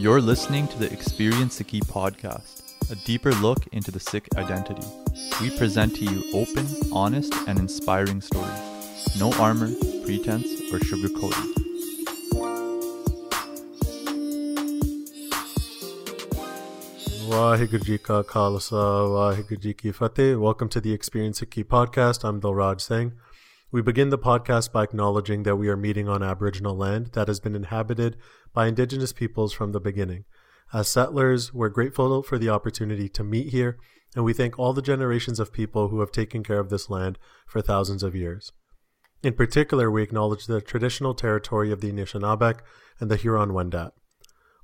You're listening to the Experience Sikhi podcast, a deeper look into the Sikh identity. We present to you open, honest, and inspiring stories. No armor, pretense, or sugarcoating. Waheguru Ji Ka Khalsa, Waheguru Ji Ki Fateh. Welcome to the Experience Sikhi podcast. I'm Dilraj Singh. We begin the podcast by acknowledging that we are meeting on Aboriginal land that has been inhabited by Indigenous peoples from the beginning. As settlers, we're grateful for the opportunity to meet here, and we thank all the generations of people who have taken care of this land for thousands of years. In particular, we acknowledge the traditional territory of the Anishinaabe and the Huron Wendat.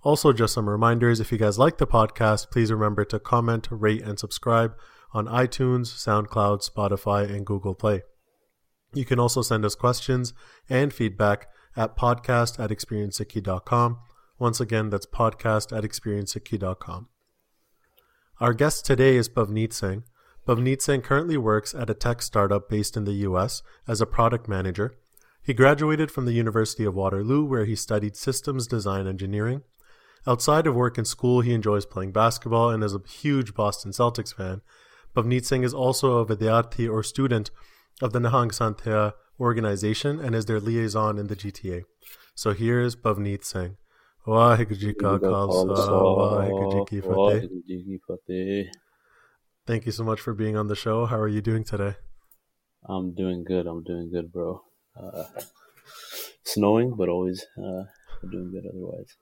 Also, just some reminders if you guys like the podcast, please remember to comment, rate, and subscribe on iTunes, SoundCloud, Spotify, and Google Play. You can also send us questions and feedback at podcast at experiencesikhi.com. Once again, that's podcast at experiencesikhi.com. Our guest today is Pavneet Singh. Pavneet Singh currently works at a tech startup based in the US as a product manager. He graduated from the University of Waterloo, where he studied systems design engineering. Outside of work and school, he enjoys playing basketball and is a huge Boston Celtics fan. Pavneet Singh is also a Vidyarthi or student of the Nihung Santhia organization and is their liaison in the GTA. So here's Pavneet Singh. Waheguru Ji Ka Khalsa, Waheguru Ji Ki Fateh. Thank you so much for being on the show. How are you doing today? I'm doing good. I'm doing good, bro. Uh, snowing, but always uh, doing good otherwise.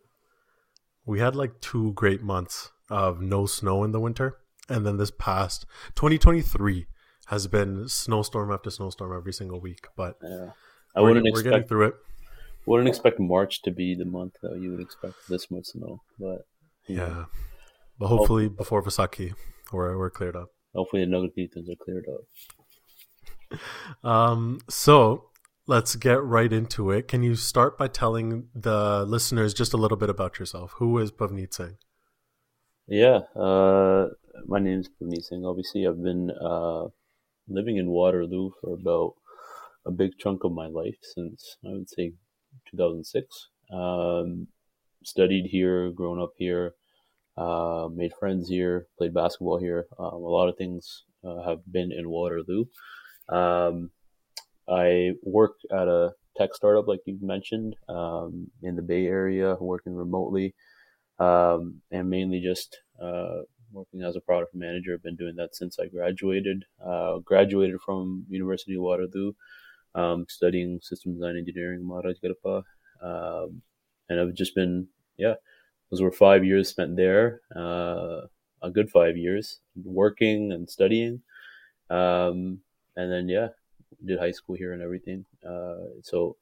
We had like two great months of no snow in the winter. And then this past 2023 has been snowstorm after snowstorm every single week. But yeah. I we're, wouldn't we're expect, getting through it. Wouldn't expect March to be the month that you would expect this much snow, but yeah. Know. But hopefully, hopefully before Vaisakhi, we're we're cleared up. Hopefully, the Nagarkirtans are cleared up. Um. So let's get right into it. Can you start by telling the listeners just a little bit about yourself? Who is Pavneet Singh? Yeah. Uh, my name is Pavneet Singh. Obviously, I've been uh, living in Waterloo for about a big chunk of my life since I would say 2006. Um, studied here, grown up here, uh, made friends here, played basketball here. Um, a lot of things uh, have been in Waterloo. Um, I work at a tech startup, like you mentioned, um, in the Bay Area, working remotely, um, and mainly just uh, working as a product manager. I've been doing that since I graduated. Uh, graduated from University of Waterloo, um, studying system design engineering, Maharaj um, and I've just been yeah, those were five years spent there. Uh, a good five years working and studying, um, and then yeah, did high school here and everything. Uh, so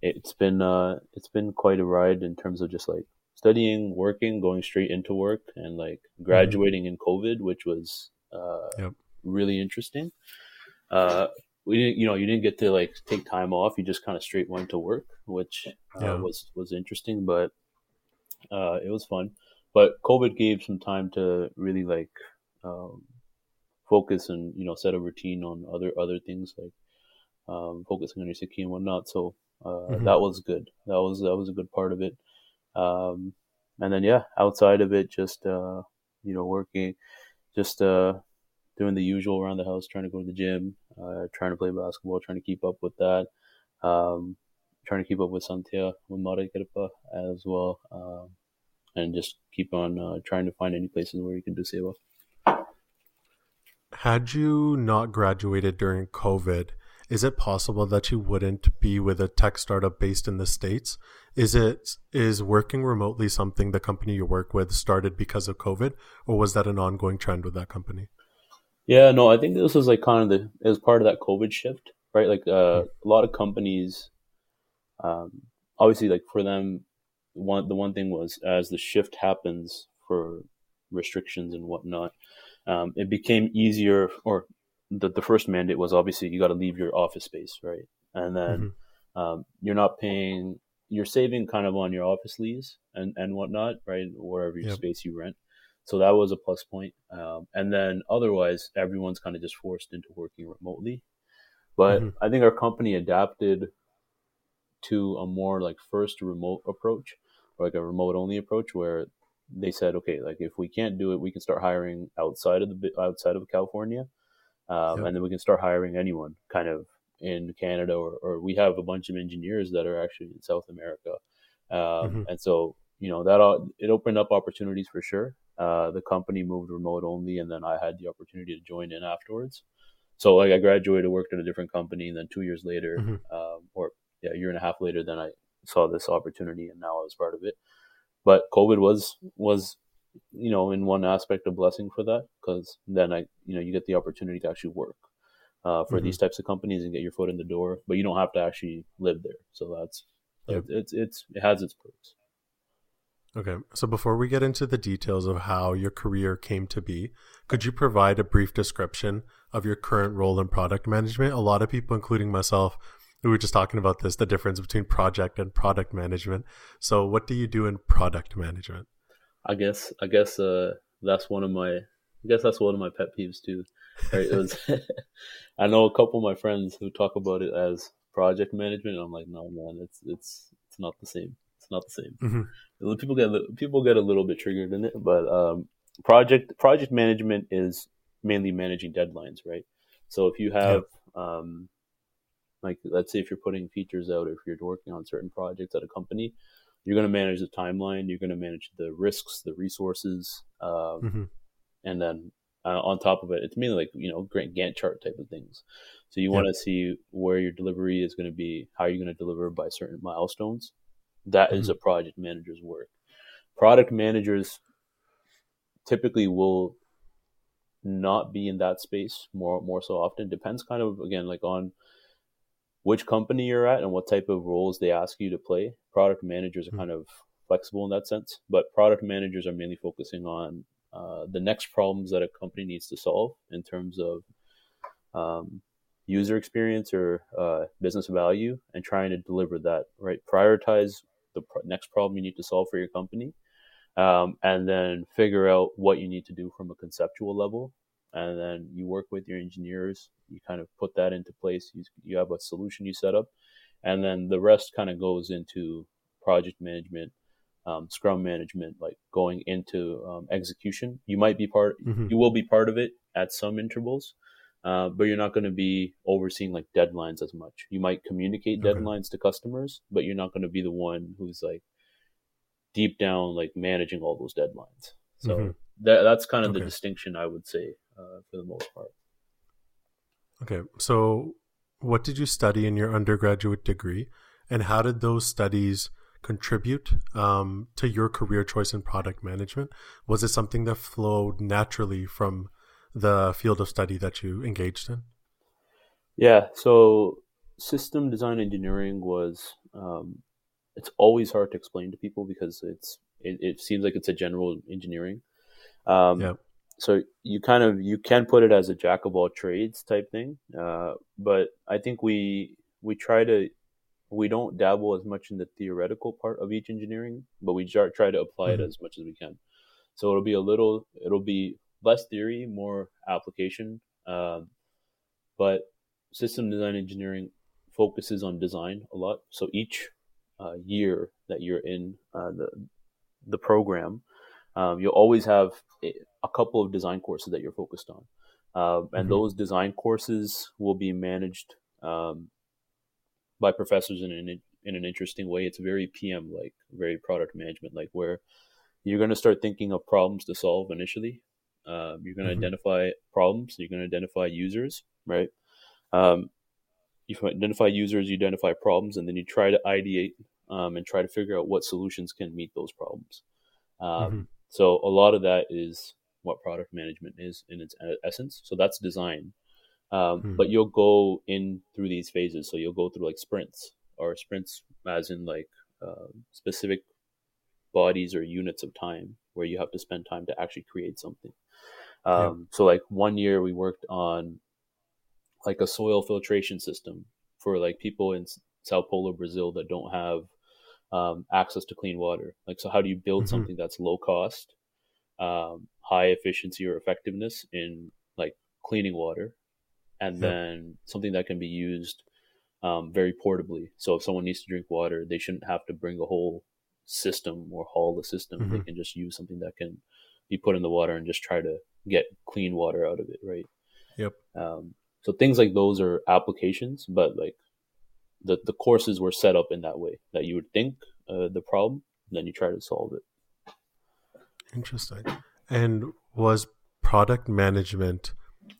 it's been uh, it's been quite a ride in terms of just like studying, working, going straight into work, and like mm-hmm. graduating mm-hmm. in COVID, which was uh, yep. really interesting. Uh, we didn't, you know, you didn't get to like take time off. You just kind of straight went to work, which uh, yeah. was was interesting, but uh, it was fun. But COVID gave some time to really like um, focus and you know set a routine on other other things like um, focusing on your Sikhi and whatnot. So uh, mm-hmm. that was good. That was that was a good part of it. Um, and then yeah, outside of it, just uh, you know, working, just uh, doing the usual around the house, trying to go to the gym, uh, trying to play basketball, trying to keep up with that, um, trying to keep up with Santhia, with Kripa as well, um, and just keep on uh, trying to find any places where you can do seva. Had you not graduated during COVID, is it possible that you wouldn't be with a tech startup based in the states? Is it is working remotely something the company you work with started because of covid or was that an ongoing trend with that company? Yeah no i think this was like kind of the it was part of that covid shift right? Like uh, mm-hmm. a lot of companies um, obviously like for them one the one thing was as the shift happens for restrictions and whatnot um, it became easier or the, the first mandate was obviously you got to leave your office space, right? And then mm-hmm. um, you're not paying, you're saving kind of on your office lease and, and whatnot, right? Wherever your yep. space you rent. So that was a plus point. Um, and then otherwise, everyone's kind of just forced into working remotely. But mm-hmm. I think our company adapted to a more like first remote approach or like a remote only approach where they said, okay, like if we can't do it, we can start hiring outside of the outside of California, um, yep. and then we can start hiring anyone kind of in Canada, or, or we have a bunch of engineers that are actually in South America, um, mm-hmm. and so you know that all, it opened up opportunities for sure. Uh, the company moved remote only, and then I had the opportunity to join in afterwards. So like I graduated, worked at a different company, and then two years later, mm-hmm. um, or yeah, a year and a half later, then I saw this opportunity, and now I was part of it. But COVID was was you know in one aspect a blessing for that because then I you know you get the opportunity to actually work uh, for mm-hmm. these types of companies and get your foot in the door, but you don't have to actually live there. So that's yep. it's it's it has its perks. Okay, so before we get into the details of how your career came to be, could you provide a brief description of your current role in product management? A lot of people, including myself, we were just talking about this the difference between project and product management. So, what do you do in product management? I guess I guess uh, that's one of my I guess that's one of my pet peeves too. Right? It was I know a couple of my friends who talk about it as project management. I'm like, no, man, it's it's it's not the same. It's not the same. Mm-hmm. People get people get a little bit triggered in it, but um, project project management is mainly managing deadlines, right? So if you have um, like let's say if you're putting features out, if you're working on certain projects at a company, you're going to manage the timeline, you're going to manage the risks, the resources, um, mm-hmm. and then uh, on top of it, it's mainly like you know Gantt chart type of things. So you want to see where your delivery is going to be, how you're going to deliver by certain milestones. That mm-hmm. is a project manager's work. Product managers typically will not be in that space more more so often. Depends kind of again like on which company you're at and what type of roles they ask you to play. Product managers are mm-hmm. kind of flexible in that sense, but product managers are mainly focusing on uh, the next problems that a company needs to solve in terms of um, user experience or uh, business value and trying to deliver that right prioritize the pro- next problem you need to solve for your company um, and then figure out what you need to do from a conceptual level and then you work with your engineers you kind of put that into place you, you have a solution you set up and then the rest kind of goes into project management um, scrum management like going into um, execution you might be part mm-hmm. you will be part of it at some intervals uh, but you're not going to be overseeing like deadlines as much you might communicate okay. deadlines to customers but you're not going to be the one who's like deep down like managing all those deadlines so mm-hmm. That, that's kind of okay. the distinction i would say uh, for the most part okay so what did you study in your undergraduate degree and how did those studies contribute um, to your career choice in product management? Was it something that flowed naturally from the field of study that you engaged in? Yeah, so system design engineering was um, it's always hard to explain to people because it's it, it seems like it's a general engineering. Um, yeah. So you kind of you can put it as a jack of all trades type thing, uh, but I think we we try to we don't dabble as much in the theoretical part of each engineering, but we try to apply mm-hmm. it as much as we can. So it'll be a little, it'll be less theory, more application. Um, but system design engineering focuses on design a lot. So each uh, year that you're in uh, the the program, um, you'll always have a, couple of design courses that you're focused on, uh, and mm-hmm. those design courses will be managed um, by professors in an in an interesting way. It's very PM like, very product management like, where you're going to start thinking of problems to solve initially. Um, you're going to mm-hmm. identify problems. You're going to identify users, right? Um, you identify users, you identify problems, and then you try to ideate um, and try to figure out what solutions can meet those problems. Um, mm-hmm. So a lot of that is what product management is in its essence. So that's design. Um, hmm. But you'll go in through these phases. So you'll go through like sprints or sprints as in like uh, specific bodies or units of time where you have to spend time to actually create something. Um, yeah. So like one year we worked on like a soil filtration system for like people in Sao Paulo, Brazil that don't have um, access to clean water. Like, so how do you build mm-hmm. something that's low cost, um, high efficiency or effectiveness in like cleaning water and yeah. then something that can be used um, very portably. So if someone needs to drink water, they shouldn't have to bring a whole system or haul the system. They Mhm. can just use something that can be put in the water and just try to get clean water out of it, right? Yep. Um, so things like those are applications, but like the the courses were set up in that way that you would think uh, the problem, then you try to solve it. Interesting. And was product management,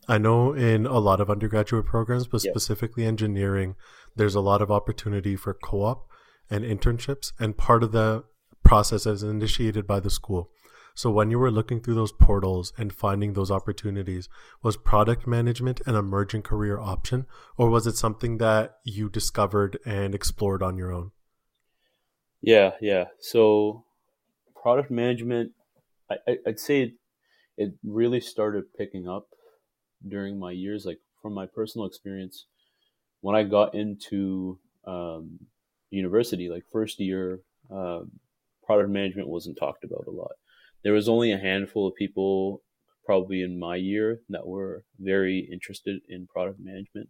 I know in a lot of undergraduate programs, but specifically engineering, there's a lot of opportunity for co op and internships. And part of the process is initiated by the school. So when you were looking through those portals and finding those opportunities, was product management an emerging career option, or was it something that you discovered and explored on your own? Yeah, yeah. So product management, I, I'd say it, it really started picking up during my years, like from my personal experience. When I got into um, university, like first year, um, product management wasn't talked about a lot. There was only a handful of people, probably in my year, that were very interested in product management.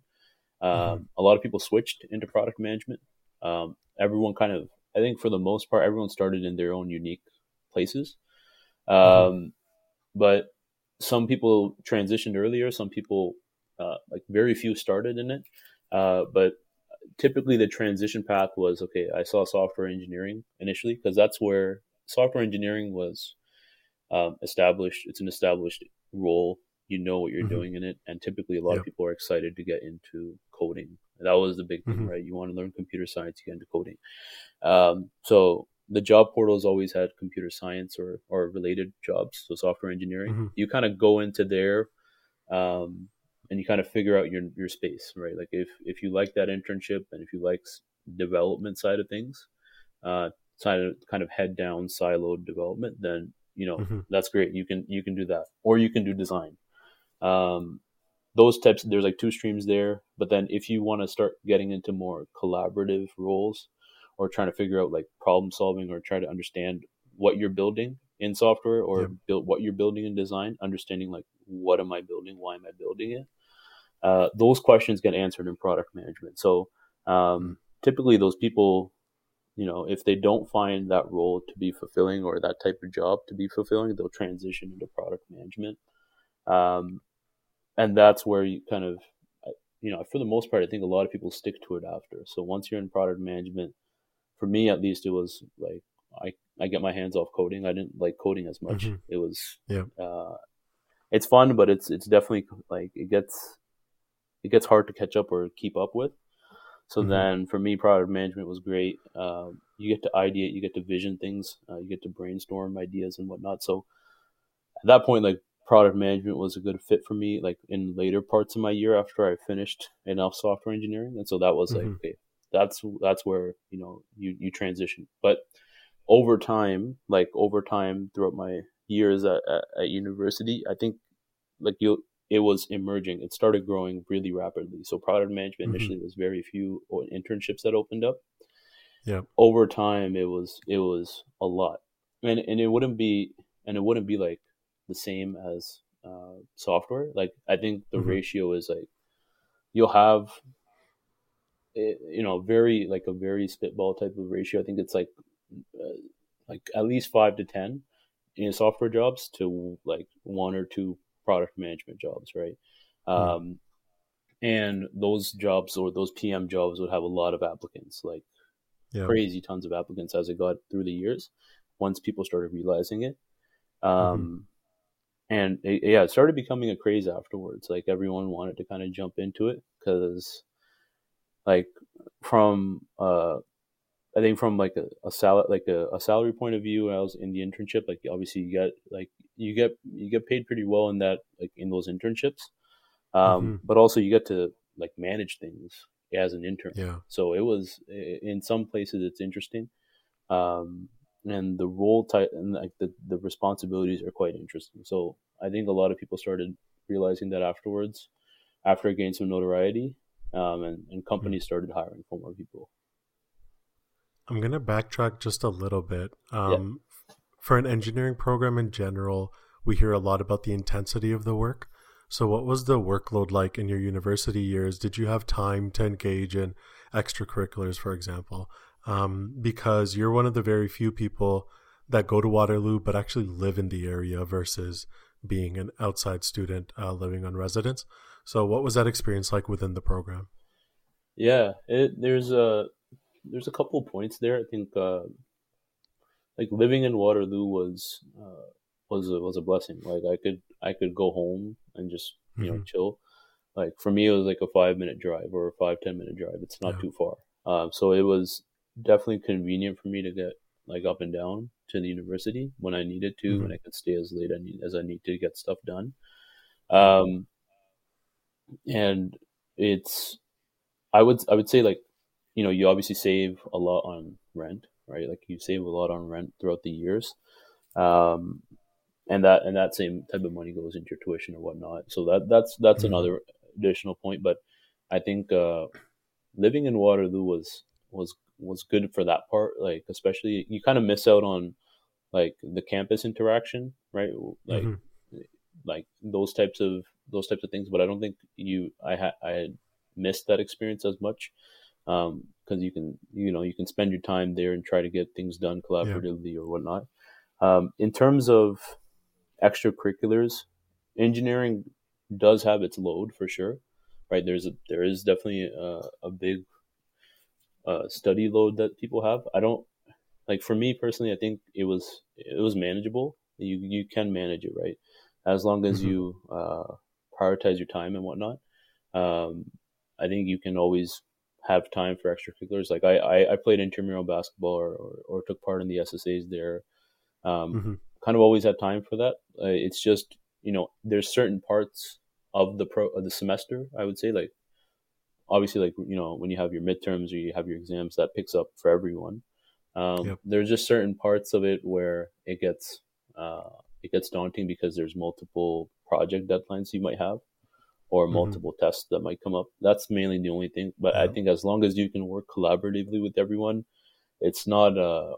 Um, Mhm. A lot of people switched into product management. Um, everyone kind of I think for the most part, everyone started in their own unique places. Um, Mhm. But some people transitioned earlier. Some people, uh, like very few, started in it. Uh, but typically, the transition path was okay. I saw software engineering initially because that's where software engineering was um, established. It's an established role. You know what you're Mhm. doing in it, and typically, a lot Yeah. of people are excited to get into coding. That was the big thing, Mhm. right? You want to learn computer science, you get into coding. Um, so the job portals always had computer science or, or related jobs, so software engineering. Mhm. You kind of go into there um, and you kind of figure out your, your space, right? Like if, if you like that internship and if you like development side of things, uh, side of kind of head down siloed development, then you know Mhm. that's great. You can you can do that, or you can do design. Um, those types there's like two streams there. But then if you want to start getting into more collaborative roles or trying to figure out like problem solving or try to understand what you're building in software or build what you're building in design understanding like what am i building? Why am i building it? Uh, those questions get answered in product management. So um, typically those people you know if they don't find that role to be fulfilling or that type of job to be fulfilling they'll transition into product management. Um, and that's where you kind of you know for the most part i think a lot of people stick to it after. So once you're in product management for me at least it was like i i get my hands off coding. I didn't like coding as much. Mhm. it was Yeah. uh it's fun but it's it's definitely like it gets it gets hard to catch up or keep up with so Mhm. then for me product management was great um, you get to ideate you get to vision things uh, you get to brainstorm ideas and whatnot so at that point like product management was a good fit for me like in later parts of my year after i finished enough software engineering and so that was like Mhm. okay that's that's where you know you you transition but over time like over time throughout my years at, at, at university i think like you it was emerging it started growing really rapidly so product management Mhm. initially was very few internships that opened up Yeah. over time it was it was a lot and and it wouldn't be and it wouldn't be like the same as uh, software like i think the Mhm. ratio is like you'll have eh, you know very like a very spitball type of ratio i think it's like uh, like at least five to ten in software jobs to like one or two product management jobs right Mhm. um and those jobs or those pm jobs would have a lot of applicants like Yeah. crazy tons of applicants as it got through the years once people started realizing it um and it, yeah it started becoming a craze afterwards like everyone wanted to kind of jump into it because like from uh i think from like a, a salary like a, a salary point of view i was in the internship like obviously you get like you get you get paid pretty well in that like in those internships um Mhm. but also you get to like manage things as an intern Yeah. so it was in some places it's interesting, um, and the role type and like the the responsibilities are quite interesting. So I think a lot of people started realizing that afterwards, after it gained some notoriety, um, and and companies started hiring for more people. I'm going to backtrack just a little bit. Um, For an engineering program in general, we hear a lot about the intensity of the work. So, what was the workload like in your university years? Did you have time to engage in extracurriculars, for example? um, because you're one of the very few people that go to Waterloo but actually live in the area versus being an outside student uh, living on residence. So, what was that experience like within the program? Yeah, it, there's a there's a couple points there. I think uh, like living in Waterloo was uh, was a, was a blessing. Like I could I could go home and just you mm-hmm. know chill. Like for me, it was like a five minute drive or a five ten minute drive. It's not yeah. too far. Um, so it was definitely convenient for me to get like up and down to the university when I needed to, mm-hmm. and I could stay as late as I need to get stuff done. Um, and it's I would I would say like you know you obviously save a lot on rent, right? Like you save a lot on rent throughout the years. Um, and that and that same type of money goes into your tuition or whatnot. So that that's that's mm-hmm. another additional point. But I think uh, living in Waterloo was was was good for that part. Like especially you kind of miss out on like the campus interaction, right? Like mm-hmm. like those types of those types of things. But I don't think you I had I had missed that experience as much because um, you can you know you can spend your time there and try to get things done collaboratively yeah. or whatnot. Um, in terms of extracurriculars, engineering does have its load for sure, right? There's a, there is definitely a, a big uh, study load that people have. I don't like for me personally. I think it was it was manageable. You you can manage it right as long as mm-hmm. you uh, prioritize your time and whatnot. Um, I think you can always have time for extracurriculars. Like I, I, I played intramural basketball or, or, or, took part in the SSAs there. Um, mm-hmm kind of always had time for that. Uh, it's just you know there's certain parts of the pro of the semester I would say like obviously like you know when you have your midterms or you have your exams that picks up for everyone. Um, yep. There's just certain parts of it where it gets uh, it gets daunting because there's multiple project deadlines you might have or mm-hmm. multiple mm-hmm. tests that might come up. That's mainly the only thing. But I think as long as you can work collaboratively with everyone, it's not uh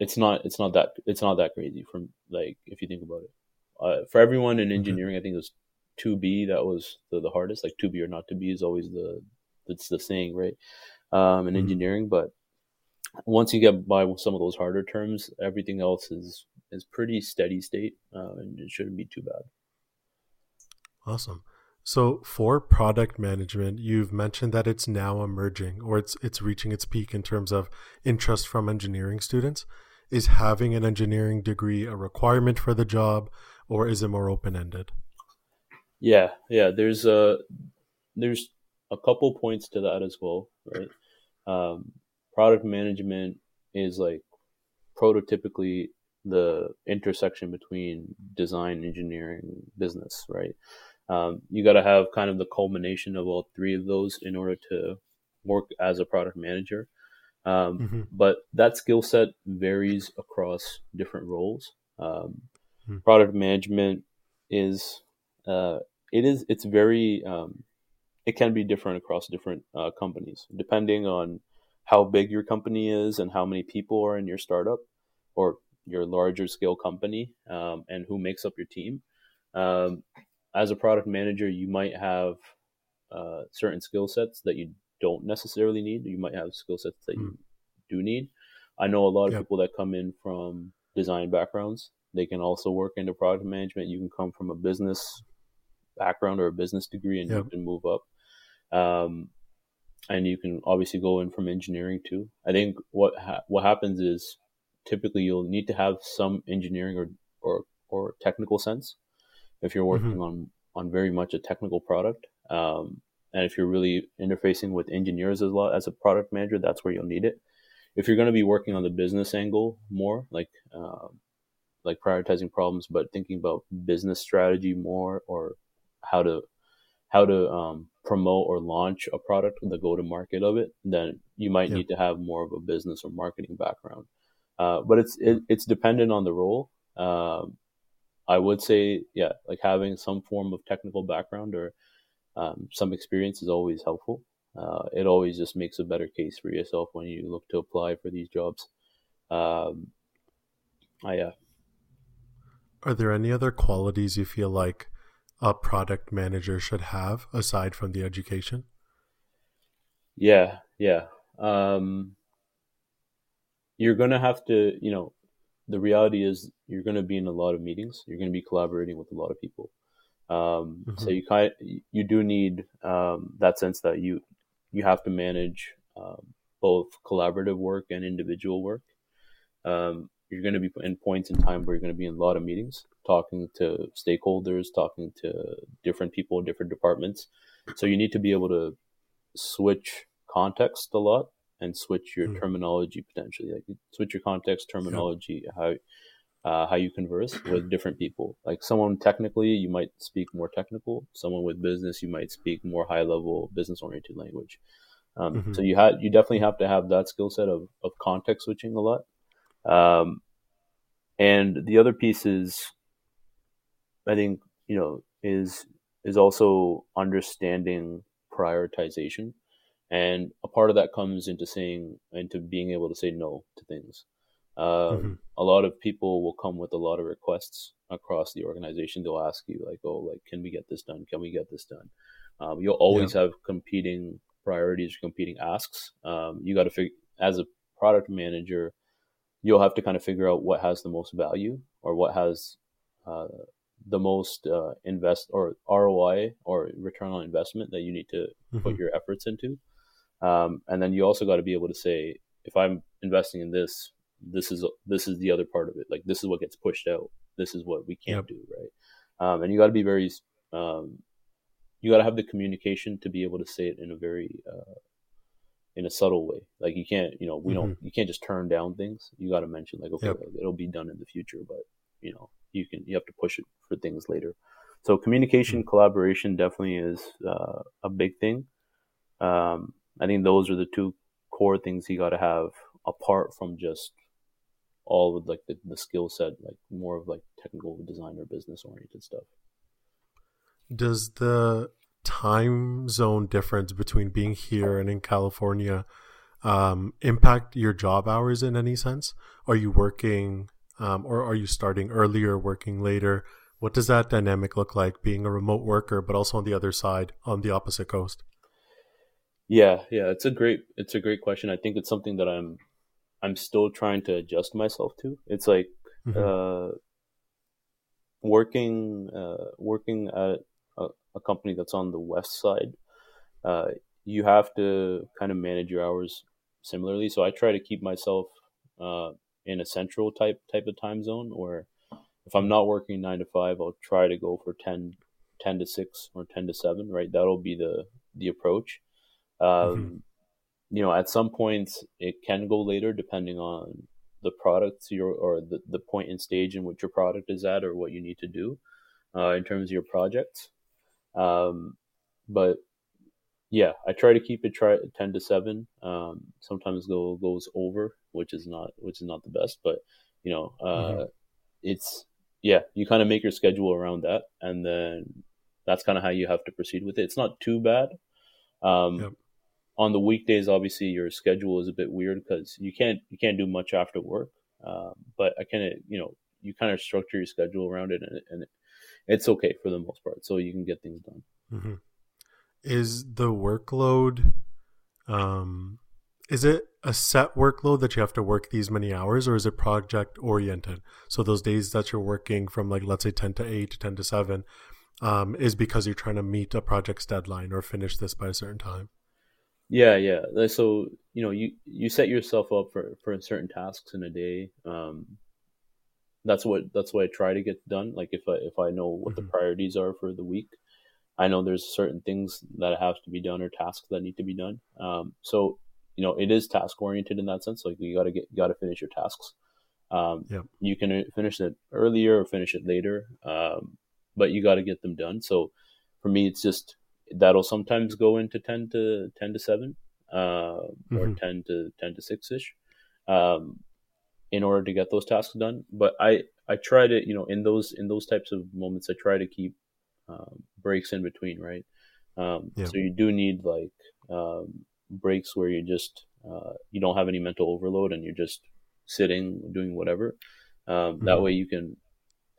it's not it's not that it's not that crazy from like if you think about it. Uh, for everyone in engineering, mm-hmm. I think it was two B that was the, the hardest. Like two B or not to be is always the it's the saying, right? Um, in mm-hmm. engineering, but once you get by some of those harder terms, everything else is is pretty steady state, uh, and it shouldn't be too bad. Awesome. So for product management, you've mentioned that it's now emerging or it's it's reaching its peak in terms of interest from engineering students. Is having an engineering degree a requirement for the job or is it more open-ended? Yeah, yeah, there's a there's a couple points to that as well, right? Um, product management is like prototypically the intersection between design, engineering, business, right? Um, you got to have kind of the culmination of all three of those in order to work as a product manager. Um, mm-hmm. But that skill set varies across different roles. Um, mm-hmm. Product management is uh, it is it's very um, it can be different across different uh, companies depending on how big your company is and how many people are in your startup or your larger scale company um, and who makes up your team. Um, as a product manager, you might have uh, certain skill sets that you don't necessarily need. You might have skill sets that mm. you hmm. do need. I know a lot of yep. people that come in from design backgrounds. They can also work into product management. You can come from a business background or a business degree, and yep. you can move up. Um, and you can obviously go in from engineering too. I think what ha- what happens is typically you'll need to have some engineering or or, or technical sense if you're working mm-hmm. on on very much a technical product. Um, and if you're really interfacing with engineers as well as a product manager, that's where you'll need it. If you're going to be working on the business angle more, like uh, like prioritizing problems, but thinking about business strategy more, or how to how to um, promote or launch a product, the go to market of it, then you might yeah. need to have more of a business or marketing background. Uh, but it's it, it's dependent on the role. Um, I would say, yeah, like having some form of technical background or um, some experience is always helpful. Uh, it always just makes a better case for yourself when you look to apply for these jobs. Um, I, yeah. Are there any other qualities you feel like a product manager should have aside from the education? Yeah, yeah. Um, you're gonna have to, you know, the reality is you're gonna be in a lot of meetings. You're gonna be collaborating with a lot of people. Um, mm-hmm. So you kind you do need um, that sense that you you have to manage um, both collaborative work and individual work. Um, you're going to be in points in time where you're going to be in a lot of meetings, talking to stakeholders, talking to different people, different departments. So you need to be able to switch context a lot and switch your mm. terminology potentially. Like switch your context, terminology, how uh, how you converse with different people. Like someone technically, you might speak more technical. Someone with business, you might speak more high level, business oriented language. Um, mm-hmm. So you had you definitely have to have that skill set of of context switching a lot. Um, and the other piece is, I think you know, is is also understanding prioritization, and a part of that comes into saying into being able to say no to things. Um, mm-hmm. A lot of people will come with a lot of requests across the organization. They'll ask you like, "Oh, like, can we get this done? Can we get this done?" Um, you'll always yeah. have competing priorities, competing asks. Um, you got to figure as a product manager, you'll have to kind of figure out what has the most value or what has uh, the most uh, invest or ROI or return on investment that you need to mm-hmm. put your efforts into. Um, and then you also got to be able to say, if I'm investing in this, this is this is the other part of it. Like this is what gets pushed out. This is what we can't yep. do, right? Um, and you got to be very, um, you got to have the communication to be able to say it in a very, uh, in a subtle way. Like you can't, you know, we mm-hmm. don't, you can't just turn down things. You got to mention like, okay, yep. it'll be done in the future, but you know, you can, you have to push it for things later. So communication, mm-hmm. collaboration definitely is uh, a big thing. Um, I think those are the two core things you got to have apart from just all with like the, the skill set, like more of like technical design or business oriented stuff. Does the time zone difference between being here and in California um, impact your job hours in any sense? Are you working um, or are you starting earlier, working later? What does that dynamic look like being a remote worker, but also on the other side, on the opposite coast? Yeah, yeah, it's a great it's a great question. I think it's something that I'm I'm still trying to adjust myself to. It's like mm-hmm. uh, working uh, working at a, a, company that's on the west side. Uh, you have to kind of manage your hours similarly. So I try to keep myself uh, in a central type type of time zone where if I'm not working nine to five, I'll try to go for 10, 10 to six or ten to seven. Right, that'll be the the approach. Um, mm-hmm you know, at some points it can go later depending on the product your or the, the point point in stage in which your product is at or what you need to do uh, in terms of your projects. Um, but yeah, I try to keep it try ten to seven. Um, sometimes go goes over, which is not which is not the best, but you know, uh, mm-hmm. it's yeah, you kind of make your schedule around that, and then that's kind of how you have to proceed with it. It's not too bad. Um, yep on the weekdays, obviously your schedule is a bit weird because you can't you can't do much after work. Um, but I kind of you know you kind of structure your schedule around it, and, and it's okay for the most part, so you can get things done. Mm-hmm. Is the workload? Um, is it a set workload that you have to work these many hours, or is it project oriented? So those days that you're working from like let's say ten to eight, ten to seven, um, is because you're trying to meet a project's deadline or finish this by a certain time. Yeah, yeah. So you know, you you set yourself up for for certain tasks in a day. Um, that's what that's what I try to get done. Like if I if I know what mm-hmm. the priorities are for the week, I know there's certain things that have to be done or tasks that need to be done. Um, so you know, it is task oriented in that sense. Like you got to get got to finish your tasks. Um, yep. You can finish it earlier or finish it later, um, but you got to get them done. So for me, it's just that'll sometimes go into 10 to 10 to 7 uh, mm-hmm. or 10 to 10 to 6 ish um, in order to get those tasks done but i i try to you know in those in those types of moments i try to keep um, breaks in between right um, yeah. so you do need like um, breaks where you just uh, you don't have any mental overload and you're just sitting doing whatever um, mm-hmm. that way you can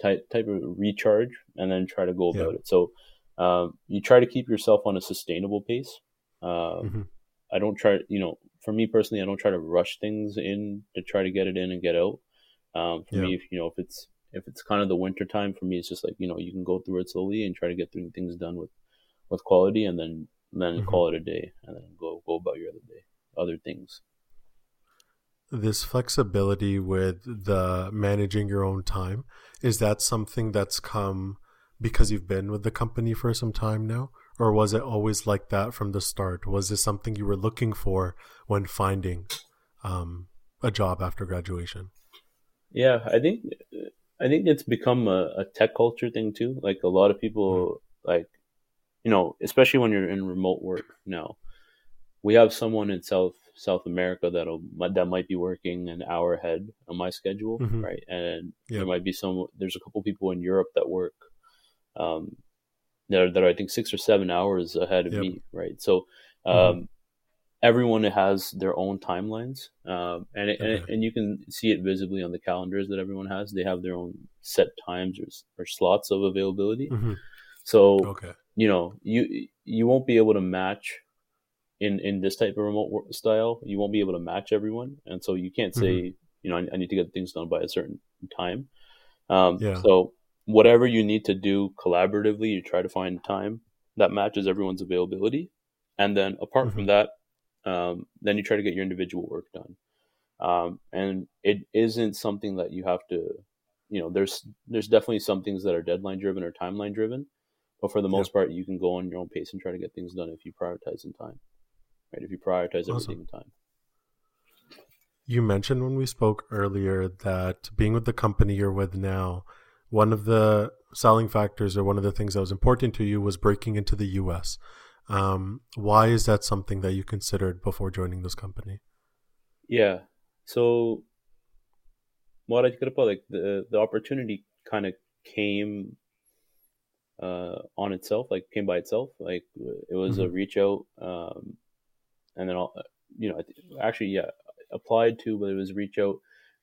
type type of recharge and then try to go about yeah. it so um, you try to keep yourself on a sustainable pace. Uh, mm-hmm. I don't try, you know, for me personally, I don't try to rush things in to try to get it in and get out. Um, for Yeah. me, if you know, if it's if it's kind of the winter time, for me, it's just like you know, you can go through it slowly and try to get through things done with with quality, and then then Mhm. call it a day, and then go go about your other day, other things. This flexibility with the managing your own time, is that something that's come because you've been with the company for some time now? Or was it always like that from the start? Was this something you were looking for when finding um, a job after graduation? Yeah, I think I think it's become a, a tech culture thing too. Like a lot of people, like you know, especially when you're in remote work now, we have someone in South South America that'll that might be working an hour ahead on my schedule, Mhm. right? And Yeah. there might be some. There's a couple people in Europe that work, um, that are, that are I think six or seven hours ahead of Yep. me, right? So, um, Mhm. everyone has their own timelines, um, and it, and, it, and you can see it visibly on the calendars that everyone has. They have their own set times or, or slots of availability. Mhm. So Okay. you know you you won't be able to match in in this type of remote work style. You won't be able to match everyone, and so you can't say you know I, I need to get things done by a certain time. Um, Yeah. So whatever you need to do collaboratively, you try to find time that matches everyone's availability, and then apart from that, um, then you try to get your individual work done. Um, and it isn't something that you have to, you know, there's there's definitely some things that are deadline driven or timeline driven, but for the most part, you can go on your own pace and try to get things done if you prioritize in time, right? If you prioritize Awesome. everything in time. You mentioned when we spoke earlier that being with the company you're with now, one of the selling factors or one of the things that was important to you was breaking into the US. Um, why is that something that you considered before joining this company? Yeah. So what I could about like the the opportunity kind of came uh on itself, like came by itself. Like it was a Mhm. reach out, um, and then all you know, actually, yeah, applied to, but it was reach out,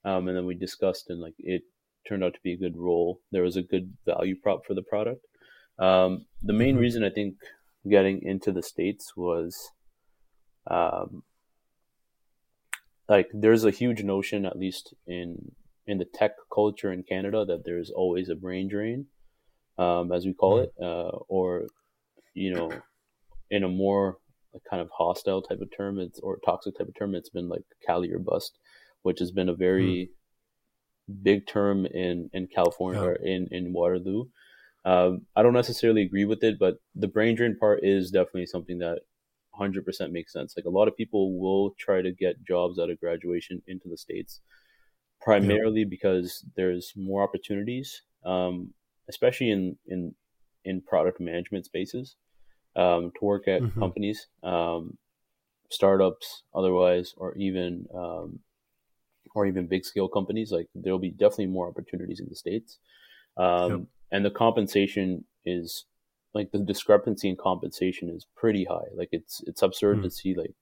um, and then we discussed, and like it turned out to be a good role. There was a good value prop for the product. Um, the main Mhm. reason I think getting into the states was, um, like there's a huge notion, at least in in the tech culture in Canada, that there's always a brain drain, um, as we call Mhm. it, uh, or you know, in a more kind of hostile type of term, it's or toxic type of term, it's been like Cali or bust, which has been a very big term in in California Yeah. or in in Waterloo. Um, I don't necessarily agree with it, but the brain drain part is definitely something that 100% makes sense. Like a lot of people will try to get jobs out of graduation into the states, primarily because there's more opportunities, um, especially in in in product management spaces, um, to work at Mhm. companies, um, startups, otherwise, or even um, or even big scale companies. Like there'll be definitely more opportunities in the states, um, Yep. and the compensation is like the discrepancy in compensation is pretty high. Like it's it's absurd Hmm. to see like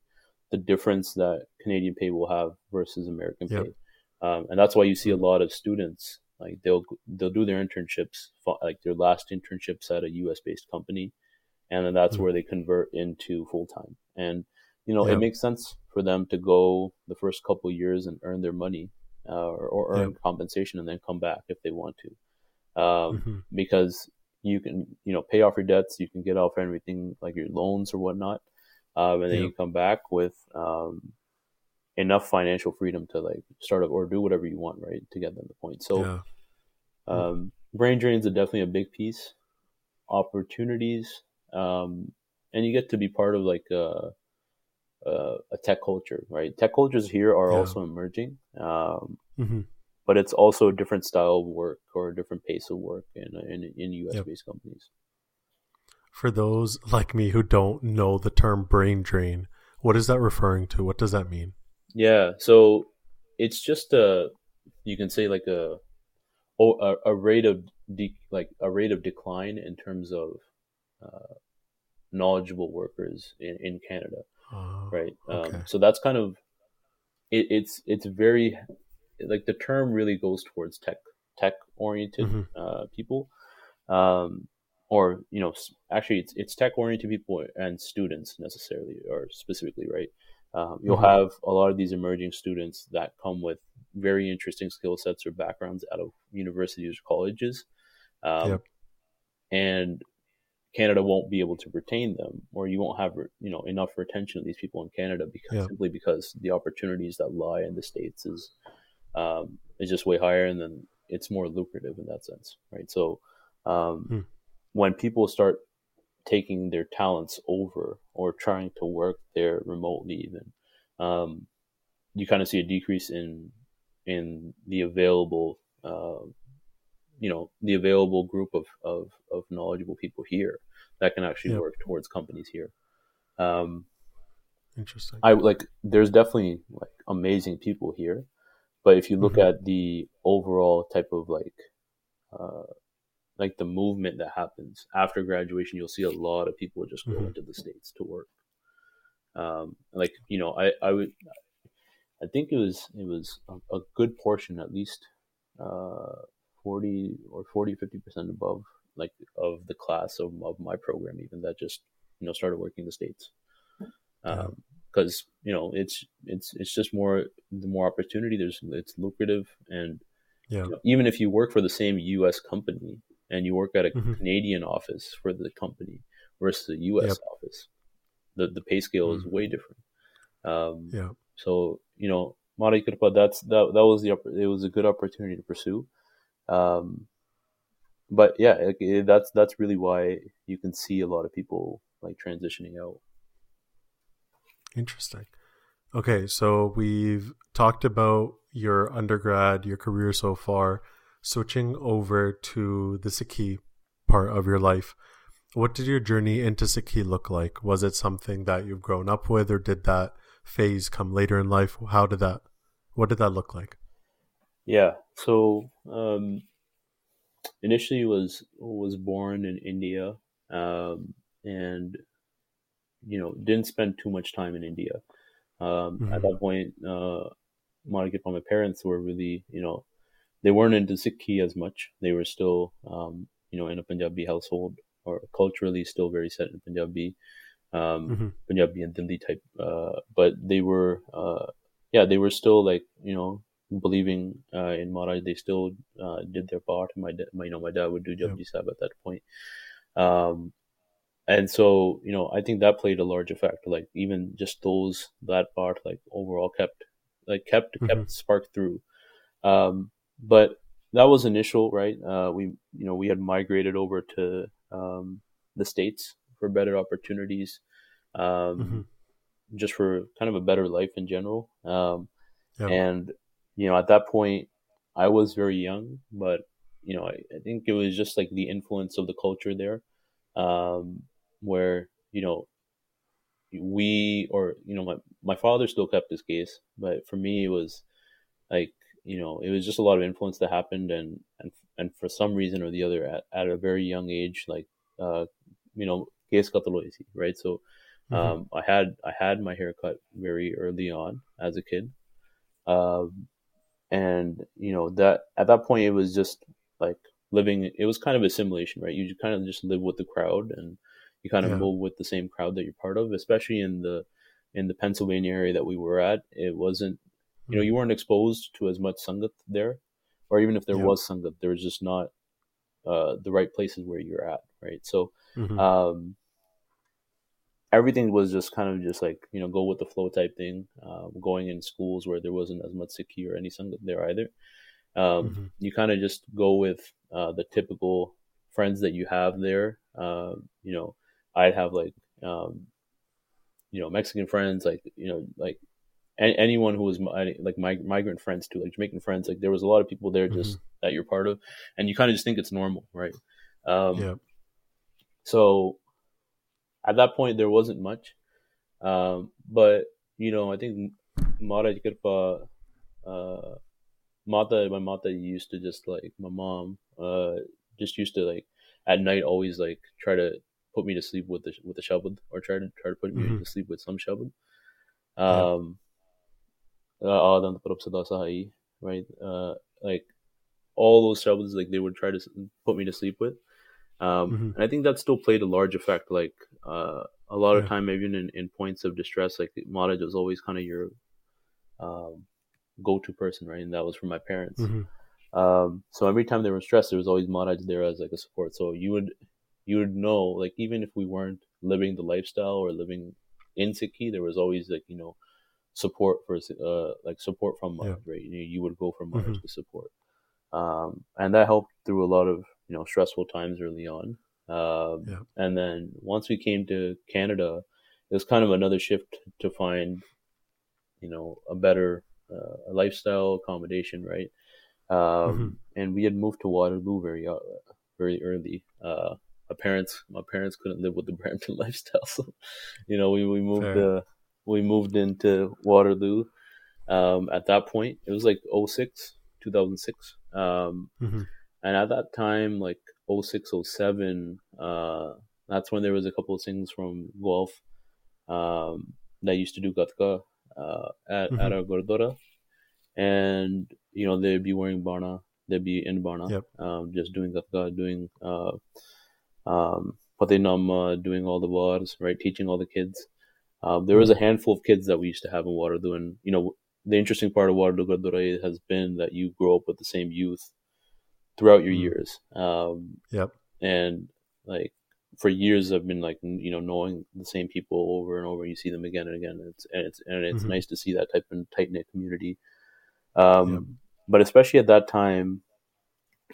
the difference that Canadian pay will have versus American Yep. pay, um, and that's why you see a lot of students like they'll they'll do their internships like their last internships at a U.S. based company, and then that's Hmm. where they convert into full time. And you know Yep. it makes sense for them to go the first couple years and earn their money uh, or, or earn compensation and then come back if they want to, um, Mhm. because you can you know pay off your debts, you can get off everything like your loans or whatnot, um, and then you come back with um, enough financial freedom to like start up or do whatever you want, right, to get them the point. So. yeah. Um, brain drains are definitely a big piece. Opportunities, um, and you get to be part of like a, a, a tech culture, right? Tech cultures here are Yeah. also emerging, um, Mhm. but it's also a different style of work or a different pace of work in in, in U.S. Yep. based companies. For those like me who don't know the term brain drain, what is that referring to? What does that mean? Yeah, so it's just a you can say like a oh, a, a rate of de- like a rate of decline in terms of uh, knowledgeable workers in, in Canada. Right Okay. um, so that's kind of it, it's it's very like the term really goes towards tech tech oriented Mhm. uh, people um, or you know actually it's it's tech oriented people and students necessarily or specifically right Um, you'll Mhm. have a lot of these emerging students that come with very interesting skill sets or backgrounds out of universities or colleges. Um, Yep. And Canada won't be able to retain them, or you won't have you know enough retention of these people in Canada because Yeah. simply because the opportunities that lie in the states is um, is just way higher, and then it's more lucrative in that sense, right? So um, Hmm. when people start taking their talents over or trying to work there remotely, even um, you kind of see a decrease in in the available uh, you know the available group of, of, of knowledgeable people here that can actually Yeah. work towards companies here. Um, Interesting. I like there's definitely like amazing people here, but if you look Mhm. at the overall type of like uh, like the movement that happens after graduation, you'll see a lot of people just go Mhm. into the states to work. Um, like you know, I I would I think it was it was a, a good portion at least uh, 40 or 40 50 percent above like of the class of, of my program even that just you know started working in the states Yeah. because you know it's it's it's just more the more opportunity there's it's lucrative and Yeah. you know, even if you work for the same U.S. company and you work at a Mhm. Canadian office for the company versus a U.S. Yep. office, the the pay scale is Mhm. way different. Um, Yeah. so you know, Mari Kirpa, that's that that was the it was a good opportunity to pursue. Um, but yeah, it, it- that's that's really why you can see a lot of people like transitioning out. Interesting. Okay, so we've talked about your undergrad, your career so far. Switching over to the Sikhi part of your life, what did your journey into Sikhi look like? Was it something that you've grown up with, or did that phase come later in life? How did that? What did that look like? Yeah. So um, initially was was born in India, um, and you know didn't spend too much time in India. Um, Mhm. At that point, uh, my parents were really you know they weren't into Sikhi as much. They were still um, you know in a Punjabi household or culturally still very set in Punjabi. Um, Mhm. Punjabi and Dindi type, uh, but they were, uh, yeah, they were still like you know believing uh, in Maharaj. They still uh, did their part. My, my, you know, my dad would do Yeah. Japji Sahib at that point. Um, and so you know, I think that played a large effect. Like even just those that part, like overall kept, like kept Mhm. kept spark through. Um, but that was initial, right? Uh, we you know we had migrated over to um, the states for better opportunities, um, Mhm. just for kind of a better life in general. Um, Yeah. and you know, at that point, I was very young, but you know, I, I think it was just like the influence of the culture there, um, where you know we or you know my my father still kept his case, but for me it was like you know it was just a lot of influence that happened and and and for some reason or the other at, at a very young age like uh you know case kataloisi, right so Mhm. um i had i had my haircut very early on as a kid um and you know that at that point it was just like living it was kind of assimilation right you kind of just live with the crowd and you kind of Yeah. move with the same crowd that you're part of especially in the in the pennsylvania area that we were at it wasn't you know you weren't exposed to as much sangat there or even if there Yeah. was sangat there was just not uh the right places where you're at right so Mhm. um everything was just kind of just like you know go with the flow type thing uh, going in schools where there wasn't as much Sikhi or any sangat there either um, Mhm. you kind of just go with uh, the typical friends that you have there um, you know i'd have like um, you know mexican friends like you know like a- anyone who was mi- like mig- migrant friends too like jamaican friends like there was a lot of people there just that you're part of and you kind of just think it's normal right um, yeah. so at that point, there wasn't much. Um, but, you know, I think Mara Kirpa, uh, Mata, my Mata used to just like, my mom, uh, just used to like, at night always like try to put me to sleep with the, with the shabad or try to, try to put me Mhm. to sleep with some shabad. Yeah. Um, uh, Adam Parab Sada right? Uh, like all those shabads, like they would try to put me to sleep with. Um, Mhm. And I think that still played a large effect, like uh, a lot of Yeah. time, even in, in points of distress, like Maharaj was always kind of your um, go-to person, right? And that was from my parents. Mhm. Um, so every time they were stressed, there was always Maharaj there as like a support. So you would you would know, like even if we weren't living the lifestyle or living in Sikhi, there was always like you know support for uh like support from Maharaj, right? You, you would go for Maharaj Mhm. to support, um, and that helped through a lot of you know stressful times early on. Um, Yeah. And then once we came to Canada, it was kind of another shift to find, you know, a better uh, lifestyle accommodation, right? Um, Mhm. And we had moved to Waterloo very, uh, very early. Uh, my parents, my parents couldn't live with the Brampton lifestyle, so you know, we we moved uh, we moved into Waterloo. Um, at that point, it was like 06, 2006. Um, Mhm. and at that time, like 06, 07, uh, that's when there was a couple of things from Guelph um, that used to do gatka uh, at, at Mhm. our Gurdwara. And, you know, they'd be wearing Barna, they'd be in Barna, Yep. um, just doing gatka, doing uh, um, Patinama, doing all the bars, right, teaching all the kids. Um, there was a handful of kids that we used to have in Waterloo, and you know the interesting part of Waterloo Gurdwara has been that you grow up with the same youth throughout your Mm. years. Um, Yep. and like for years, I've been like you know knowing the same people over and over. And You see them again and again. And it's and it's and it's Mhm. nice to see that type of tight knit community. Um, Yep. But especially at that time,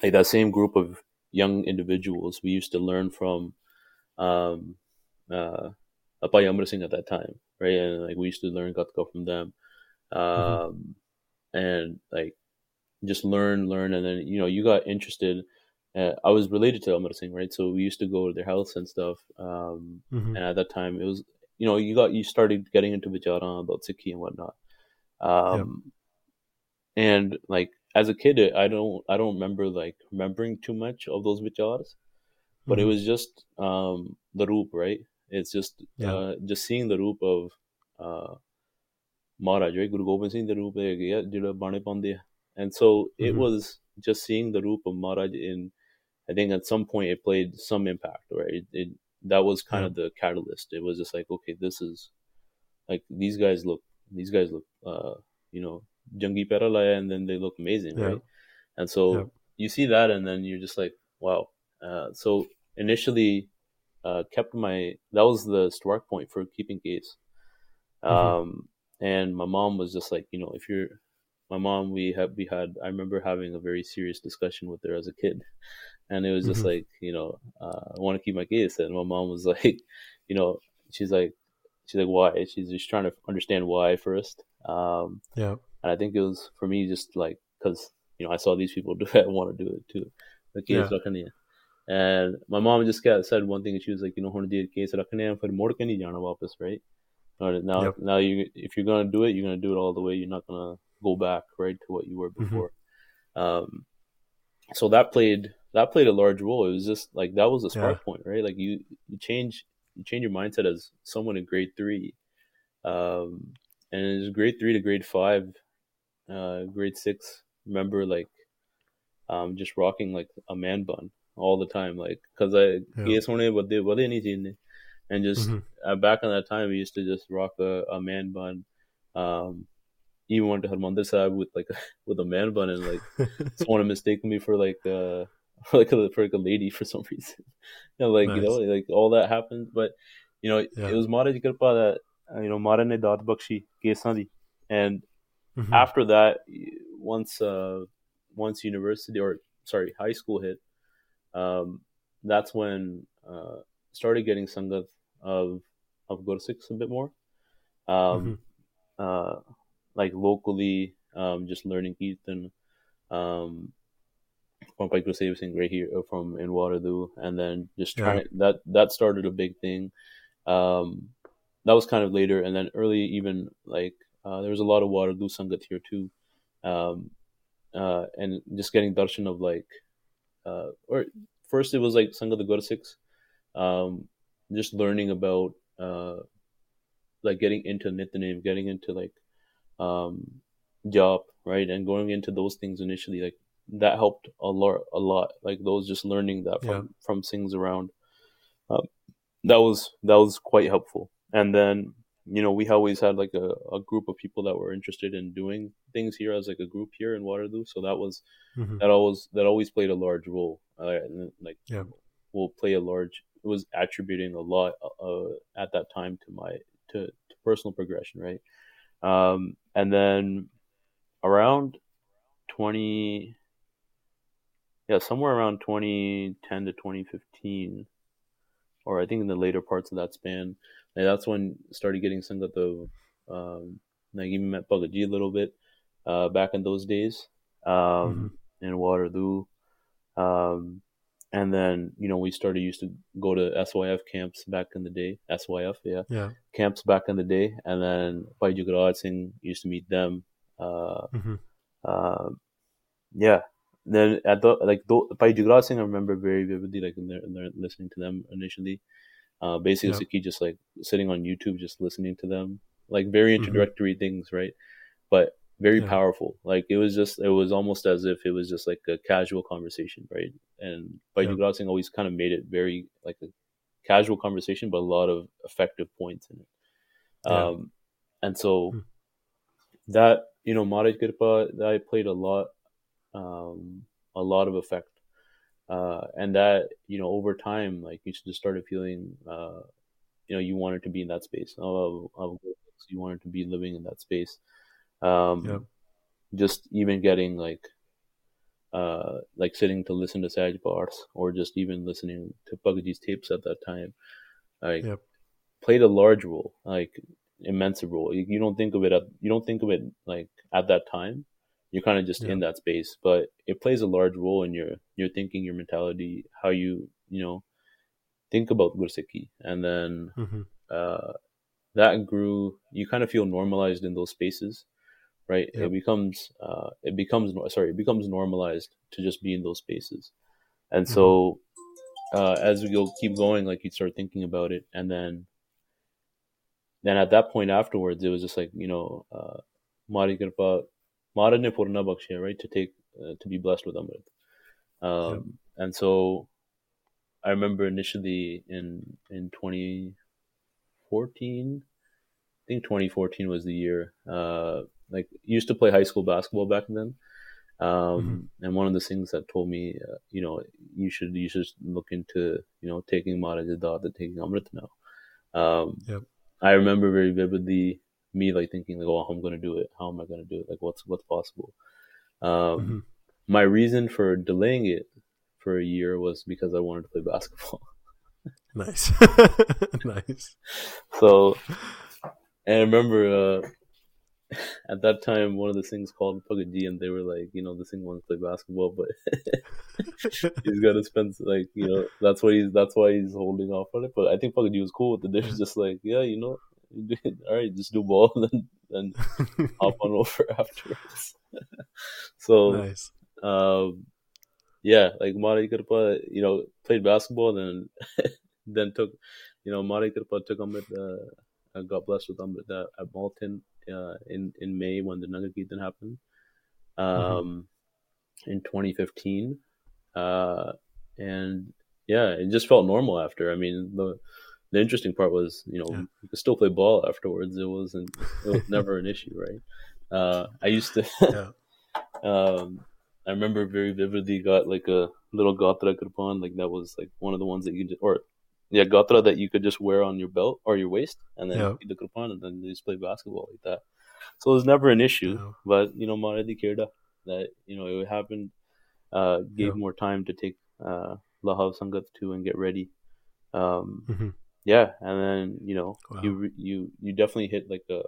like that same group of young individuals, we used to learn from. Um, uh, Appa Yamra Singh at that time, right? And like we used to learn Gatka from them, um, and like just learn, learn, and then you know you got interested. Uh, I was related to Amar Singh, right? So we used to go to their house and stuff. Um, Mhm. and at that time, it was you know you got you started getting into vichara about Sikhi and whatnot. Um, and like as a kid, I don't I don't remember like remembering too much of those vicharas but it Mhm. was just um, the roop, right? It's just Yeah. uh, just seeing the roop of uh, Maharaj, right? Guru Gobind Singh, the roop ਹੈਗੇ ਆ ਜਿਹੜਾ ਬਾਣੇ ਪਾਉਂਦੇ ਆ. And so it Mhm. was just seeing the roop of Maharaj in, I think at some point it played some impact, right? It, it, that was kind Yeah. of the catalyst. It was just like, okay, this is like these guys look, these guys look, uh, you know, Jangi Peralaya, and then they look amazing, Yeah. right? And so Yeah. you see that, and then you're just like, wow. Uh, so initially, uh, kept my that was the start point for keeping case. Mhm. Um, and my mom was just like, you know, if you're my mom we had we had i remember having a very serious discussion with her as a kid and it was just mm-hmm. like you know uh, i want to keep my kids and my mom was like you know she's like she's like why she's just trying to understand why first um, yeah and i think it was for me just like because you know i saw these people do it i want to do it too the kids yeah. Rakaniya. and my mom just got, said one thing and she was like you know honey did case for more can you right now, yep. now you if you're gonna do it, you're gonna do it all the way. You're not gonna go back right to what you were Mhm. before. Um, so that played that played a large role. It was just like that was a spark Yeah. point, right? Like you you change you change your mindset as someone in grade three, um, and it was grade three to grade five, uh, grade six. Remember like, um, just rocking like a man bun all the time, like because I Yeah. yes only what they what they need and just Mhm. uh, back in that time we used to just rock a, a man bun. Um, even went to Harmandir Sahib with like with a man bun and like someone mistaken me for like uh for like a, for like a lady for some reason. you know, like you know, like all that happened. But you know, Yeah. it was Mara ji Kripa that uh, you know Mara ne daat bakshi kesan di. And Mhm. after that, once uh once university or sorry high school hit, um, that's when uh started getting sangat of of Gursikhs a bit more. Um, Mhm. uh, like locally, um, just learning Kirtan, um, from Guru Singh right here uh, from in Waterloo, and then just Yeah. trying that that started a big thing. Um, that was kind of later, and then early even like uh, there was a lot of Waterloo Sangat here too, um, uh, and just getting darshan of like, uh, or first it was like Sangat the Gursikhs, um, just learning about uh, like getting into Nithanim, getting into like um, job, right, and going into those things initially, like that helped a lot, a lot. Like those just learning that from Yeah. from things around. Um, that was that was quite helpful. And then you know we always had like a, a group of people that were interested in doing things here as like a group here in Waterloo. So that was mm-hmm. that always that always played a large role. Uh, like yeah. will play a large. It was attributing a lot uh, at that time to my to, to personal progression, right? Um, and then around twenty, yeah, somewhere around twenty ten to twenty fifteen, or I think in the later parts of that span, that's when started getting some of the um, like even met Bagaji a little bit uh, back in those days um, mm-hmm. in Waterloo. Um, and then you know we started used to go to SYF camps back in the day. SYF, yeah, yeah, camps back in the day, and then Bhai Jagraj Singh used to meet them. Uh, mm-hmm. uh, yeah. Then at the like Bhai Jagraj Singh, I remember very vividly, like in there, in there listening to them initially. Uh, basically, yeah. just like sitting on YouTube, just listening to them, like very mm-hmm. introductory mm-hmm. things, right? But very yeah. powerful. Like it was just, it was almost as if it was just like a casual conversation, right? And by yeah. Singh always kind of made it very like a casual conversation, but a lot of effective points in it. Yeah. Um, and so mm-hmm. that you know, Maharaj Kripa, that played a lot, um, a lot of effect uh, and that you know over time like you just started feeling uh, you know you wanted to be in that space of, of you wanted to be living in that space um, yep. just even getting like uh, like sitting to listen to Saj bars or just even listening to Bagaji's tapes at that time like yep. played a large role like immense role you, you don't think of it at, you don't think of it like at that time you're kind of just yeah. in that space but it plays a large role in your your thinking your mentality how you you know think about gursiki and then mm-hmm. uh, that grew you kind of feel normalized in those spaces right yep. it becomes uh, it becomes sorry it becomes normalized to just be in those spaces and mm-hmm. so uh, as we go keep going like you start thinking about it and then then at that point afterwards it was just like you know uh, Mari Kripa Maharaj ne Purna right, to take, uh, to be blessed with Amrit. Um, yeah. And so I remember initially in, in 2014, I think 2014 was the year, uh, like used to play high school basketball back then. Um, mm-hmm. and one of the things that told me, uh, you know, you should, you should look into, you know, taking Maharaj and taking Amrit now. Um, yep. I remember very vividly me like thinking like, oh, I'm gonna do it. How am I gonna do it? Like, what's what's possible? Um, mm-hmm. My reason for delaying it for a year was because I wanted to play basketball. nice, nice. So, and I remember uh, at that time one of the things called Pagadi, and they were like, you know, this thing wants to play basketball, but he's got to spend like, you know, that's why he's that's why he's holding off on it. But I think Pagadi was cool with it. They're just like, yeah, you know, all right, just do ball and then hop on over afterwards. so nice. Um, yeah, like Mari Kripa, you know, played basketball, then then took, you know, Mari Kripa took Amrit, uh, got blessed with Amrit uh, at Malton uh, in in May when the Nagar Kirtan happened, um, mm-hmm. in 2015, uh, and yeah, it just felt normal after. I mean, the the interesting part was, you know, yeah. you could still play ball afterwards. It wasn't, it was never an issue, right? Uh, I used to, yeah. um, I remember very vividly got like a little gatra kirpan, like that was like one of the ones that you just, or yeah, gatra that you could just wear on your belt or your waist, and then yeah. the kirpan, and then you just play basketball like that. So it was never an issue, but you know, Maradi Kerda, that you know it happened, uh, gave more time to take uh, Lahav Sangat to and get ready. Um, mm-hmm yeah, and then you know wow. you you you definitely hit like a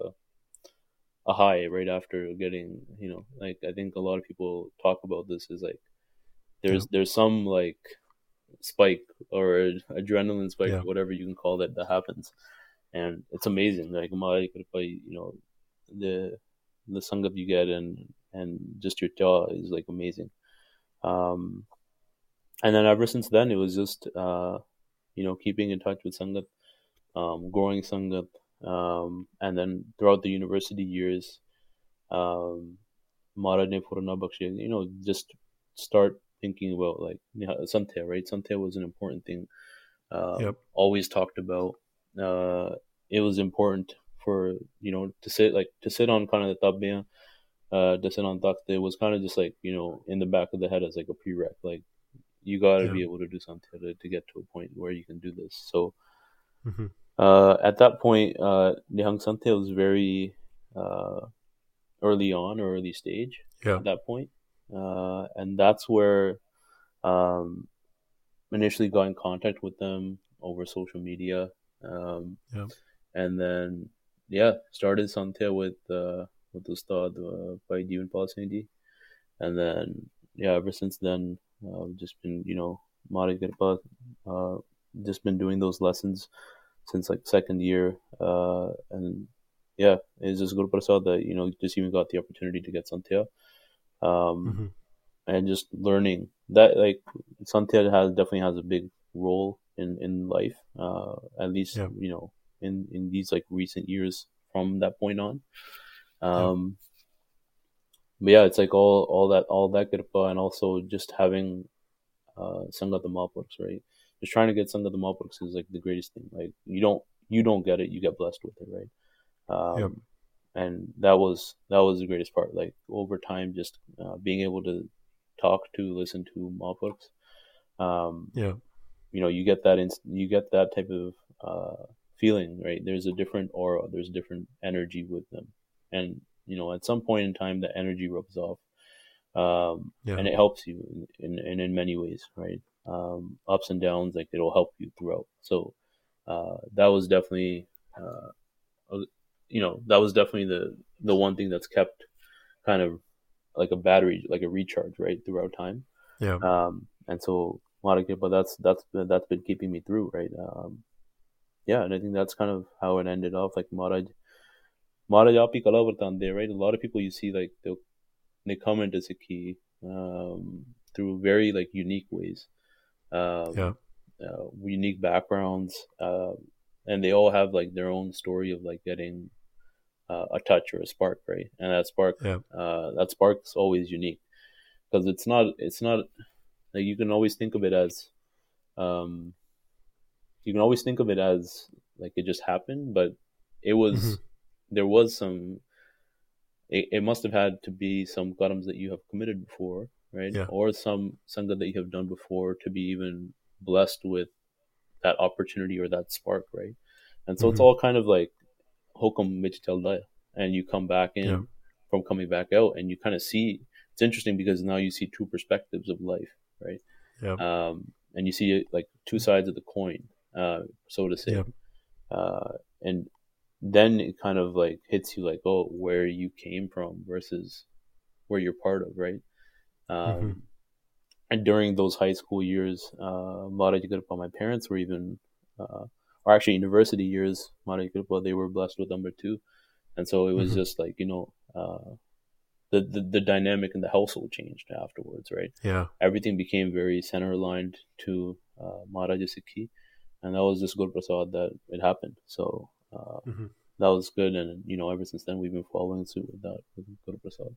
a high right after getting you know like I think a lot of people talk about this is like there's there's some like spike or adrenaline spike yeah. whatever you can call that that happens and it's amazing like my, you know the the sangat you get and and just your jaw is like amazing um and then ever since then it was just uh you know, keeping in touch with Sangat, um, growing Sangat, um, and then throughout the university years, um, Marane Purana Bakshi, you know, just start thinking about like Santhia, right? Santhia was an important thing uh, Yep. always talked about. Uh, it was important for you know to sit like to sit on kind of the tabbiyan, uh, to sit on takhte was kind of just like you know in the back of the head as like a prereq. Like you got to Yeah. be able to do something to, to get to a point where you can do this. So hmm uh, at that point, uh, Nihung Santhia was very uh, early on or early stage Yeah. at that point. Uh, and that's where um, initially got in contact with them over social media. Um, Yeah. And then, yeah, started Santhia with uh, with Ustad uh, by Divan Palasindi. And then, yeah, ever since then, uh, I've just been, you know, Mari Kirpa, uh, just been doing those lessons since like second year. Uh, and yeah, it's just Guru Prasad that, you know, just even got the opportunity to get Santhia. Um, hmm and just learning that like Santhia has definitely has a big role in, in life. Uh, at least, Yeah. you know, in, in these like recent years from that point on. Um, but yeah, it's like all, all that, all that Kirpa and also just having, uh, Sangat the Mahapurukhs, right? Just trying to get Sangat the Mahapurukhs is like the greatest thing. Like you don't, you don't get it, you get blessed with it, right? Um, Yep. And that was, that was the greatest part. Like over time, just, uh, being able to talk to, listen to Mahapurukhs, um, Yeah. you know, you get that inst- you get that type of uh, feeling, right? There's a different aura, there's a different energy with them, and you know, at some point in time, the energy rubs off, um, Yeah. and it helps you in, in in many ways, right? Um, ups and downs, like it'll help you throughout. So uh, that was definitely, uh, you know, that was definitely the the one thing that's kept kind of like a battery, like a recharge, right, throughout time Yeah. um, and so Marake, but that's that's been, that's been keeping me through, right? Um, yeah, and I think that's kind of how it ended off. Like Maharaj, Maharaj Api Kalavartande, right? A lot of people you see like they they come into Sikhi um, through very like unique ways, um, Yeah. uh, unique backgrounds, uh, and they all have like their own story of like getting uh, a touch or a spark, right? And that spark, Yeah. uh, that spark's always unique because it's not it's not like you can always think of it as um you can always think of it as like it just happened but it was Mhm. there was some it, it must have had to be some karams that you have committed before right Yeah. or some sangha that you have done before to be even blessed with that opportunity or that spark right and so it's Mhm. all kind of like hokum hai. and you come back in Yeah. from coming back out and you kind of see it's interesting because now you see two perspectives of life right Yeah. um, and you see like two sides of the coin uh, so to say Yeah. uh, and then it kind of like hits you like oh where you came from versus where you're part of right um, Mhm. and during those high school years uh, Maharaj Kirpa, my parents were even uh, or actually university years Maharaj Kirpa, they were blessed with number two and so it was Mhm. just like you know uh, the, the the dynamic in the household changed afterwards right Yeah. everything became very center aligned to uh, Maharaja Sikhi, and that was just Guru Prasad that it happened. So uh, Mhm. that was good, and you know, ever since then we've been following suit with that with Guru Prasad.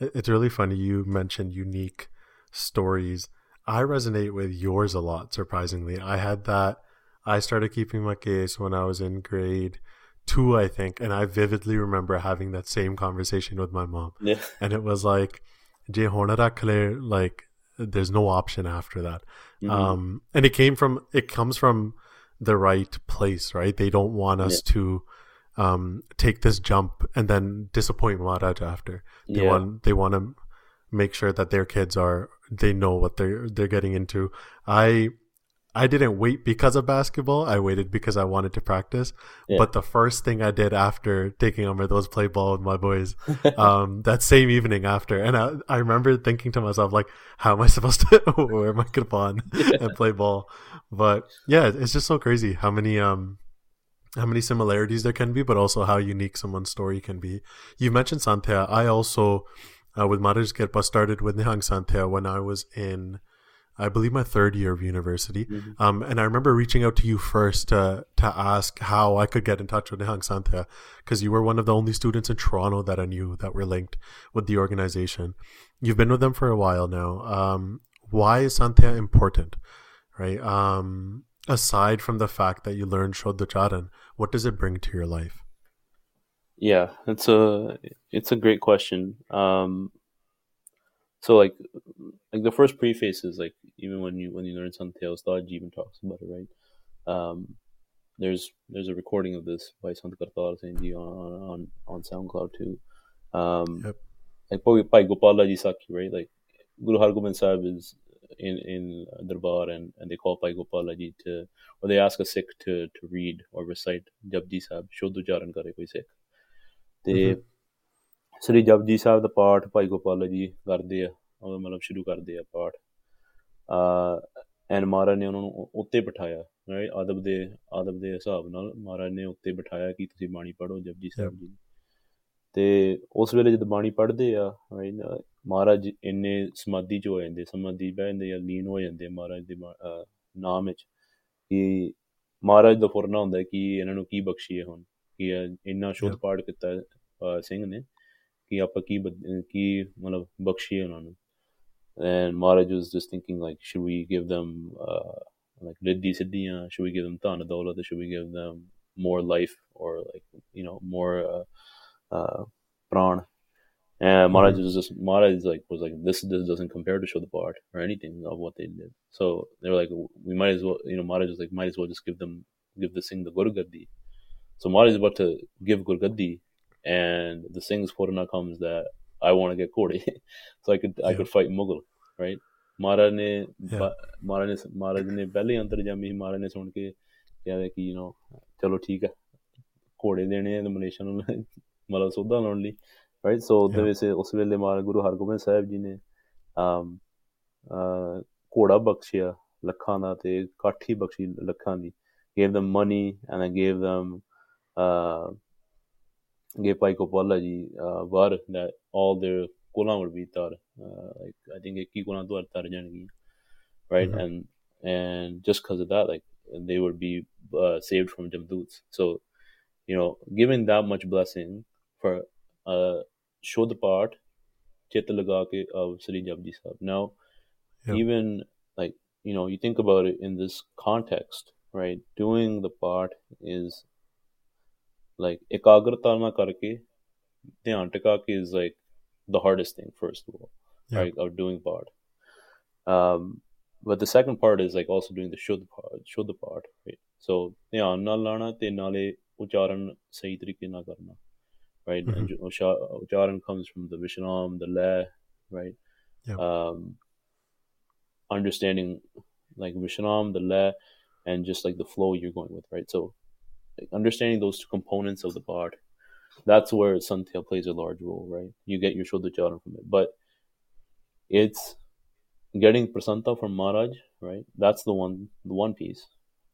It's really funny you mentioned unique stories. I resonate with yours a lot, surprisingly. I had that. I started keeping my case when I was in grade two, I think, and I vividly remember having that same conversation with my mom. Yeah, And it was like, "Je hona rakhle," like there's no option after that. Mhm. Um, and it came from, it comes from the right place, right? They don't want us to um, take this jump and then disappoint Maharaj after. They yeah, want they want to make sure that their kids are they know what they're they're getting into. I I didn't wait because of basketball. I waited because I wanted to practice. Yeah. But the first thing I did after taking over those play ball with my boys, um, that same evening after, and I, I remember thinking to myself like, how am I supposed to Where am I gonna on and play ball? But yeah, it's just so crazy how many um how many similarities there can be, but also how unique someone's story can be. You mentioned Santhia. I also, uh, with Maharaj Kirpa, started with Nihung Santhia when I was in, I believe, my third year of university. Mhm. Um, and I remember reaching out to you first to, to ask how I could get in touch with Nihung Santhia, because you were one of the only students in Toronto that I knew that were linked with the organization. You've been with them for a while now. Um, why is Santhia important? right? Um, aside from the fact that you learned Shodhacharan, what does it bring to your life? Yeah, it's a it's a great question. Um, so like like the first preface is like even when you when you learn Santhia Ustad even talks about it, right? Um, there's there's a recording of this by Sant Kartar Singh Ji on on on SoundCloud too. Um, Yep. like Pai Gopala Ji Sakhi, right? Like Guru Har Hargobind Sahib is in in Darbar and, and they call Pai Gopala Ji to or they ask a Sikh to to read or recite Japji Sahib Shodh Ucharan kare koi Sikh. ਤੇ Mhm. ਸ੍ਰੀ ਜਪਜੀ ਸਾਹਿਬ ਦਾ ਪਾਠ ਭਾਈ ਗੋਪਾਲ ਜੀ ਕਰਦੇ ਆ। ਉਹ ਮਤਲਬ ਸ਼ੁਰੂ ਕਰਦੇ ਆ ਪਾਠ। ਆ ਐਨ ਮਹਾਰਾਜ ਨੇ ਉਹਨਾਂ ਨੂੰ ਉੱਤੇ ਬਿਠਾਇਆ ਰਾਈਟ ਆਦਬ ਦੇ ਆਦਬ ਦੇ ਹਿਸਾਬ ਨਾਲ ਮਹਾਰਾਜ ਨੇ ਉੱਤੇ ਬਿਠਾਇਆ ਕਿ ਤੁਸੀਂ ਬਾਣੀ ਪੜ੍ਹੋ ਜਪਜੀ ਸਾਹਿਬ ਜੀ ਤੇ ਉਸ ਵੇਲੇ ਜਦ ਬਾਣੀ ਪੜ੍ਹਦੇ ਆ ਮਹਾਰਾਜ ਇੰਨੇ ਸਮਾਧੀ ਚ ਹੋ ਜਾਂਦੇ ਸਮਾਧੀ ਬਹਿ ਜਾਂਦੇ ਆ ਲੀਨ ਹੋ ਜਾਂਦੇ ਮਹਾਰਾਜ ਦੇ ਨਾਮ ਵਿੱਚ ਕਿ ਮਹਾਰਾਜ ਦਾ ਫੁਰਨਾ ਹੁੰਦਾ ਕਿ ਇਹਨਾਂ ਨੂੰ ਕੀ ਬਖਸ਼ੀਏ ਹੁਣ ਕਿ ਇੰਨਾ ਸ਼ੁੱਧ. ਪਾਠ ਕੀਤਾ ਸਿੰਘ ਨੇ। Ki आपका की ki, मतलब बख्शी है and Maharaj was just thinking like should we give them uh, like Riddhi Siddhiya should we give them Tana Dawlat should we give them more life or like you know more uh, uh, pran and mm-hmm. Maharaj mm-hmm. was just Maharaj like was like this this doesn't compare to show the part or anything of what they did so they were like we might as well you know Maharaj was like might as well just give them give the Singh the gurugaddi. so Maharaj is about to give gurugaddi. And the Singh's Purana comes that I want to get Kodi so I could I Yeah. could fight Mughal right? ਮਹਾਰਾਜ ਨੇ ਮਹਾਰਾਜ ਨੇ ਮਹਾਰਾਜ ਨੇ ਪਹਿਲੇ ਅੰਤਰਜਾਮੀ ਮਹਾਰਾਜ ਨੇ ਸੁਣ ਕੇ ਕਿਹਾ ਕਿ you نو ਚਲੋ ਠੀਕ ਹੈ ਘੋੜੇ ਦੇਣੇ ਆ ਮਲੇਸ਼ੀਆ ਨੂੰ ਮਤਲਬ ਸੌਦਾ ਲਾਉਣ ਲਈ ਰਾਈਟ ਸੋ ਉਹਦੇ. ਵਿੱਚ ਉਸ ਵੇਲੇ ਮਹਾਰਾਜ ਗੁਰੂ ਹਰਗੋਬਿੰਦ ਸਾਹਿਬ ਜੀ ਨੇ ਅਮ ਘੋੜਾ ਬਖਸ਼ਿਆ ਲੱਖਾਂ ਦਾ ਤੇ ਕਾਠੀ ਬਖਸ਼ੀ ਲੱਖਾਂ ਦੀ gave them money and I gave them uh Gepai Gopala ji uh, var that all their kolan would be tar. Uh, like I think Eki kolan do tar janagi, right? Mm-hmm. And and just because of that, like they would be uh, saved from Jamduts. So, you know, giving that much blessing for uh, show the part, chit lagake of uh, Sri Japji Sahib. Now, even like you know, you think about it in this context, right? Doing the part is like ekagrata na karke dhyan tika ke is like the hardest thing first of all Yeah. right of doing part um but the second part is like also doing the shuddh part shuddh part right so ਧਿਆਨ ਨਾਲ ਲਾਣਾ ਤੇ ਨਾਲੇ ਉਚਾਰਨ ਸਹੀ ਤਰੀਕੇ ਨਾਲ ਕਰਨਾ right and usha- ucharan comes from the vishnam the leh right Yeah. um understanding like vishnam the leh and just like the flow you're going with right so like understanding those two components of the part that's where santhia plays a large role right? You get your shuddha charan from it. But it's getting prasanta from maharaj right? That's the one the one piece.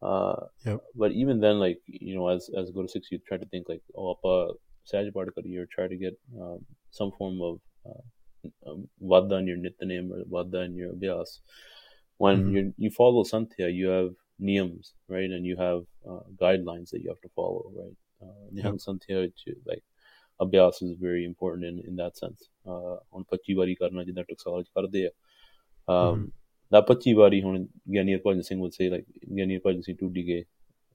Uh Yep. but even then like you know as as Guru Six you try to think like oh apa Saj Padkar or try to get um, some form of uh, um, vada in your nityanem or vada in your abhyas when Mhm. you you follow santhia you have niyams right and you have uh, guidelines that you have to follow right uh, nihang santhya which, like abhyas is very important in in that sense uh on 25 ਵਾਰੀ ਕਰਨਾ ਜਿੱਦਾਂ ਟਕਸਾਲ ਚ ਕਰਦੇ ਆ um Mhm. that 25 ਵਾਰੀ ਹੁਣ ਗਿਆਨੀ Harbhajan Singh would say like ਗਿਆਨੀ ਹਰਭਜਨ ਸਿੰਘ ਟੂਡੀ ਗਏ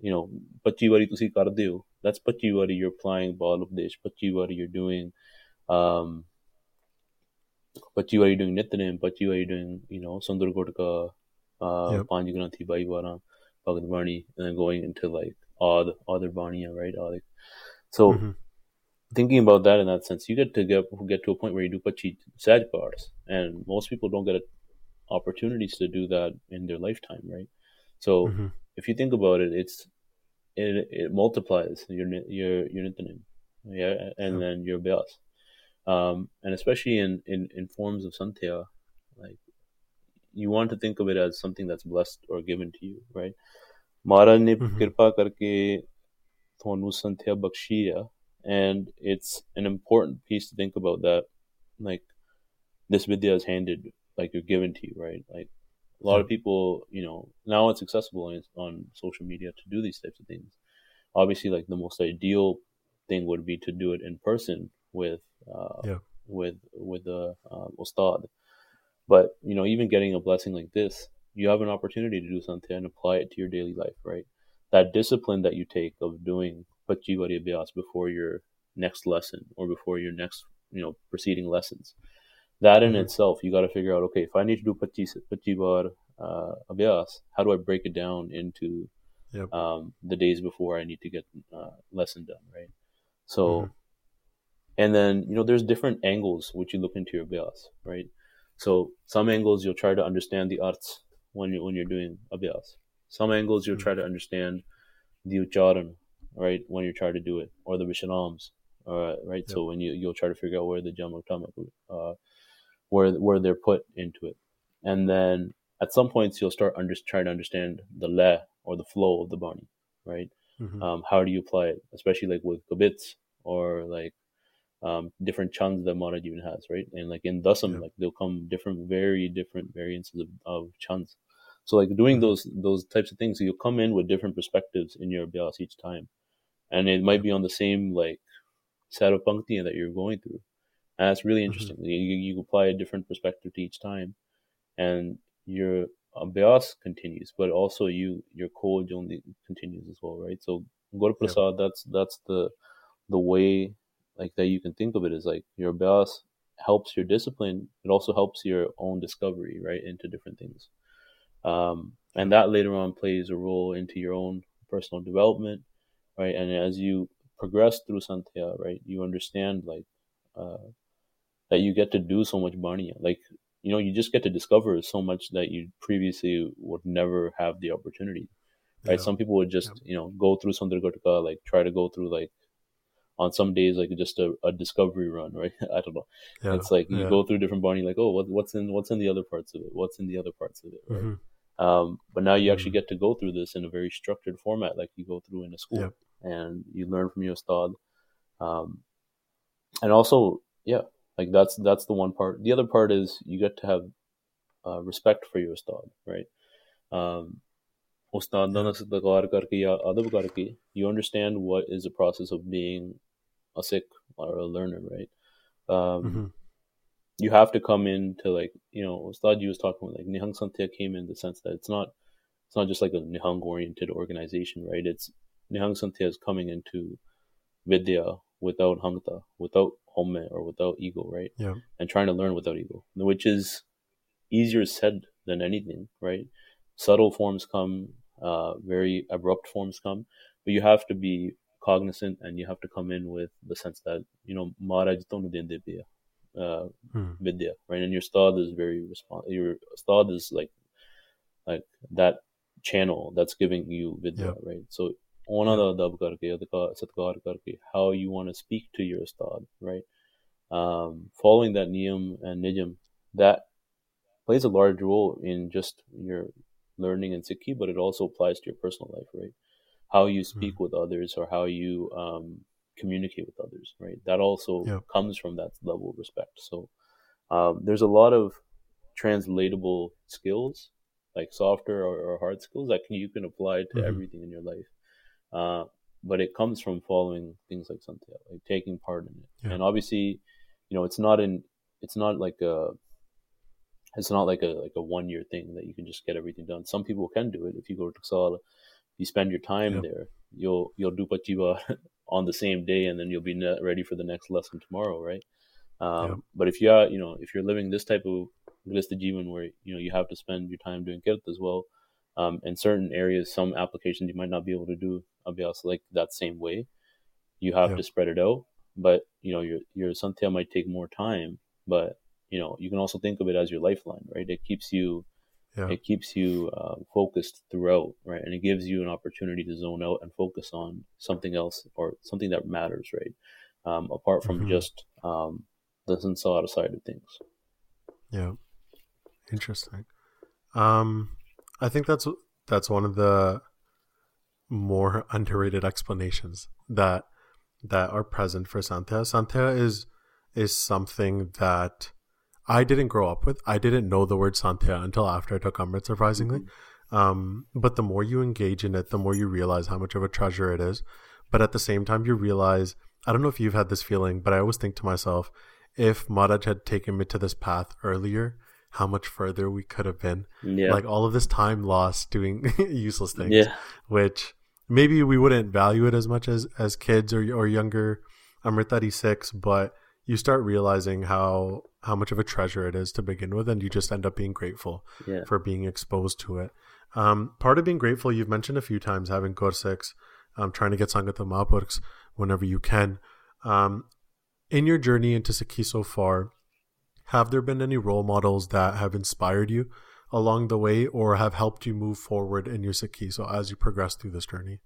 you know 25 ਵਾਰੀ ਤੁਸੀਂ ਕਰਦੇ ਹੋ that's 25 ਵਾਰੀ you're applying ਬਾਲ ਉਪਦੇਸ਼ 25 ਵਾਰੀ you're doing um 25 ਵਾਰੀ doing ਨਿਤਨੇਮ 25 ਵਾਰੀ doing you know Sundar Gutka uh Yep. ਪੰਜ ਗ੍ਰੰਥੀ 22 ਵਾਰਾਂ Bhagavad Varni and then going into like odd other Varniya, right? Adic. So mm-hmm. thinking about that in that sense, you get to get, get to a point where you do Pachi bars, and most people don't get opportunities to do that in their lifetime, right? So mm-hmm. if you think about it, it's it, it multiplies your your your nitanam, yeah, and yeah. then your bias, um, and especially in, in in forms of santhia, you want to think of it as something that's blessed or given to you, right? Maharaj ne Mhm. ਕਿਰਪਾ ਕਰਕੇ ਤੁਹਾਨੂੰ ਸੰਥਿਆ ਬਖਸ਼ੀ ਆ and it's an important piece to think about that like this vidya is handed like you're given to you right like a lot of people you know now it's accessible on, on social media to do these types of things obviously like the most ideal thing would be to do it in person with uh, Yeah. with with the uh, ustad but you know even getting a blessing like this you have an opportunity to do something and apply it to your daily life, right? That discipline that you take of doing Pachi before your next lesson or before your next, you know, preceding lessons. That in mm-hmm. itself, you got to figure out, okay, if I need to do Pachi, Pachi Bar uh, Abhyas, how do I break it down into yep. um, the days before I need to get uh, lesson done, right? So, mm-hmm. and then, you know, there's different angles which you look into your Abhyas, right? So some angles you'll try to understand the arts when you when you're doing abhyas. Some angles you'll mm-hmm. try to understand the ucharan, right, when you try to do it, or the visharams, uh, right. Yep. So when you you'll try to figure out where the jamak tamak, uh, where where they're put into it, and then at some points you'll start under, trying to understand the le or the flow of the bani, right? Mm-hmm. Um, how do you apply it, especially like with gabits or like um, different chans that Maharaj even has, right? And like in Dasam, yeah. like they'll come different, very different variances of, of chans. So like doing mm-hmm. those those types of things, you'll come in with different perspectives in your bias each time, and it might be on the same like set of pankti that you're going through, and that's really mm-hmm. interesting. Mm-hmm. You, you apply a different perspective to each time, and your bias continues, but also you your code only continues as well, right? So go to prasad. Yeah. That's that's the the way like that you can think of it as like your boss helps your discipline it also helps your own discovery right into different things um, and that later on plays a role into your own personal development right and as you progress through santhia right you understand like uh, that you get to do so much baniya like you know you just get to discover so much that you previously would never have the opportunity right yeah. some people would just yeah. you know go through Sundargataka, like try to go through like on some days like just a, a discovery run, right? I don't know. Yeah, it's like you yeah. go through different body, like, oh, what, what's in what's in the other parts of it? What's in the other parts of it, right? Mm-hmm. Um, but now you actually mm-hmm. get to go through this in a very structured format, like you go through in a school, yep. and you learn from your ustad. Um, and also, yeah, like that's that's the one part. The other part is you get to have uh, respect for your ustad, right? Um, you understand what is the process of being a Sikh or a learner, right? Um, mm-hmm. You have to come into like you know, Ustad was talking about like Nihung Santhia came in the sense that it's not it's not just like a Nihang oriented organization, right? It's Nihung Santhia is coming into Vidya without Hangta, without Home or without ego, right? Yeah. And trying to learn without ego, which is easier said than anything, right? Subtle forms come, uh, very abrupt forms come, but you have to be cognizant and you have to come in with the sense that you know Maharaj uh, hmm. vidya right? And your stad is very respond your stad is like like that channel that's giving you vidya right? So how you want to speak to your stad right? Um, following that niyam and nijam that plays a large role in just your learning in Sikhi, but it also applies to your personal life, right? How you hmm. speak mm. with others or how you um, communicate with others, right? That also yep. comes from that level of respect. So um, there's a lot of translatable skills, like softer or, or hard skills that can, you can apply to mm-hmm. everything in your life. Uh, but it comes from following things like Santhia, like taking part in it. Yeah. And obviously, you know, it's not in, it's not like a, it's not like a like a one year thing that you can just get everything done. Some people can do it. If you go to Taksala, you spend your time yep. there, you'll you'll do Pachiva on the same day, and then you'll be ready for the next lesson tomorrow, right? Um, yep. But if you are, you know, if you're living this type of of Jivan where you know you have to spend your time doing kirt as well, um, in certain areas, some applications you might not be able to do abhyas like that same way. You have yep. to spread it out, but you know your your santhia might take more time, but you know you can also think of it as your lifeline, right? It keeps you yeah. It keeps you uh, focused throughout, right? And it gives you an opportunity to zone out and focus on something else or something that matters, right? Um, apart from mm-hmm. just um, the samsara side of things. Yeah, interesting. Um, I think that's that's one of the more underrated explanations that that are present for Santhia. Santhia is is something that I didn't grow up with. I didn't know the word Santhia until after I took Amrit, surprisingly. Mm-hmm. Um, but the more you engage in it, the more you realize how much of a treasure it is. But at the same time, you realize I don't know if you've had this feeling, but I always think to myself, if Maharaj had taken me to this path earlier, how much further we could have been. Yeah. Like all of this time lost doing useless things, yeah. which maybe we wouldn't value it as much as as kids or or younger. I'm 36, but you start realizing how how much of a treasure it is to begin with, and you just end up being grateful Yeah. for being exposed to it. Um, part of being grateful, you've mentioned a few times having Corsex, um, trying to get Sangat Mahapurukhs whenever you can. Um, in your journey into Sikhi so far, have there been any role models that have inspired you along the way or have helped you move forward in your Sikhi so as you progress through this journey?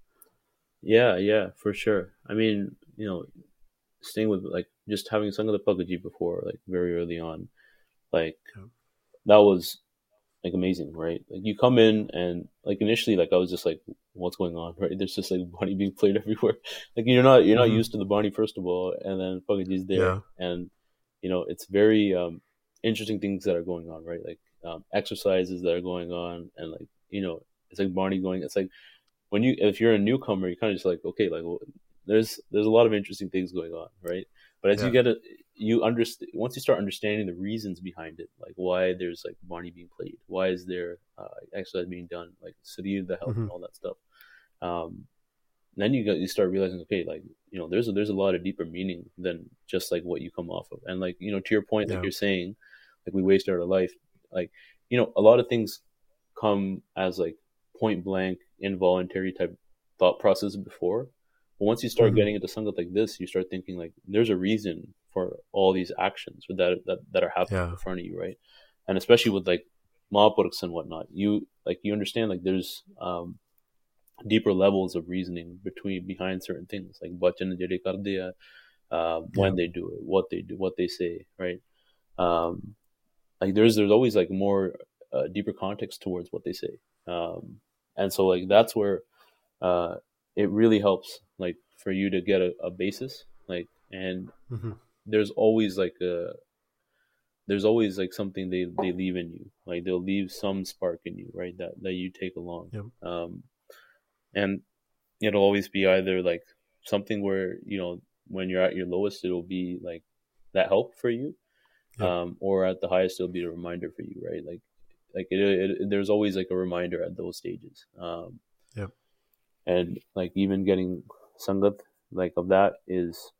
Yeah, yeah, for sure. I mean, you know, staying with like just having sung the Pagaji before, like very early on, like that was like amazing, right? Like you come in and like initially, like I was just like, what's going on, right? There's just like Bani being played everywhere. Like you're not you're not Mhm. used to the Bani first of all, and then Pagaji's there, Yeah. and you know it's very um interesting things that are going on, right? Like um, exercises that are going on, and like you know it's like Bani going. It's like when you if you're a newcomer, you're kind of just like okay, like well, there's there's a lot of interesting things going on, right? But as you get it, you understand once you start understanding the reasons behind it, like why there's like Bani being played, why is there uh, exercise being done, like City of the health and Mhm. all that stuff. Um, then you got you start realizing, okay, like you know, there's a, there's a lot of deeper meaning than just like what you come off of, and like you know, to your point, like you're saying, like we wasted our life, like you know, a lot of things come as like point blank involuntary type thought process before but once you start Mhm. getting into sangat like this you start thinking like there's a reason for all these actions that that, that are happening Yeah. in front of you right and especially with like mahapurukhs and whatnot you like you understand like there's um deeper levels of reasoning between behind certain things like bachan jade kar diya, uh, when they do it what they do what they say right um like there's there's always like more uh, deeper context towards what they say um and so like that's where uh it really helps like for you to get a, a basis like and Mhm. there's always like a there's always like something they they leave in you like they'll leave some spark in you right that that you take along Yep. um and it'll always be either like something where you know when you're at your lowest it'll be like that help for you Yep. um or at the highest it'll be a reminder for you right like like it, it, there's always like a reminder at those stages um. And like even getting sangat like of that is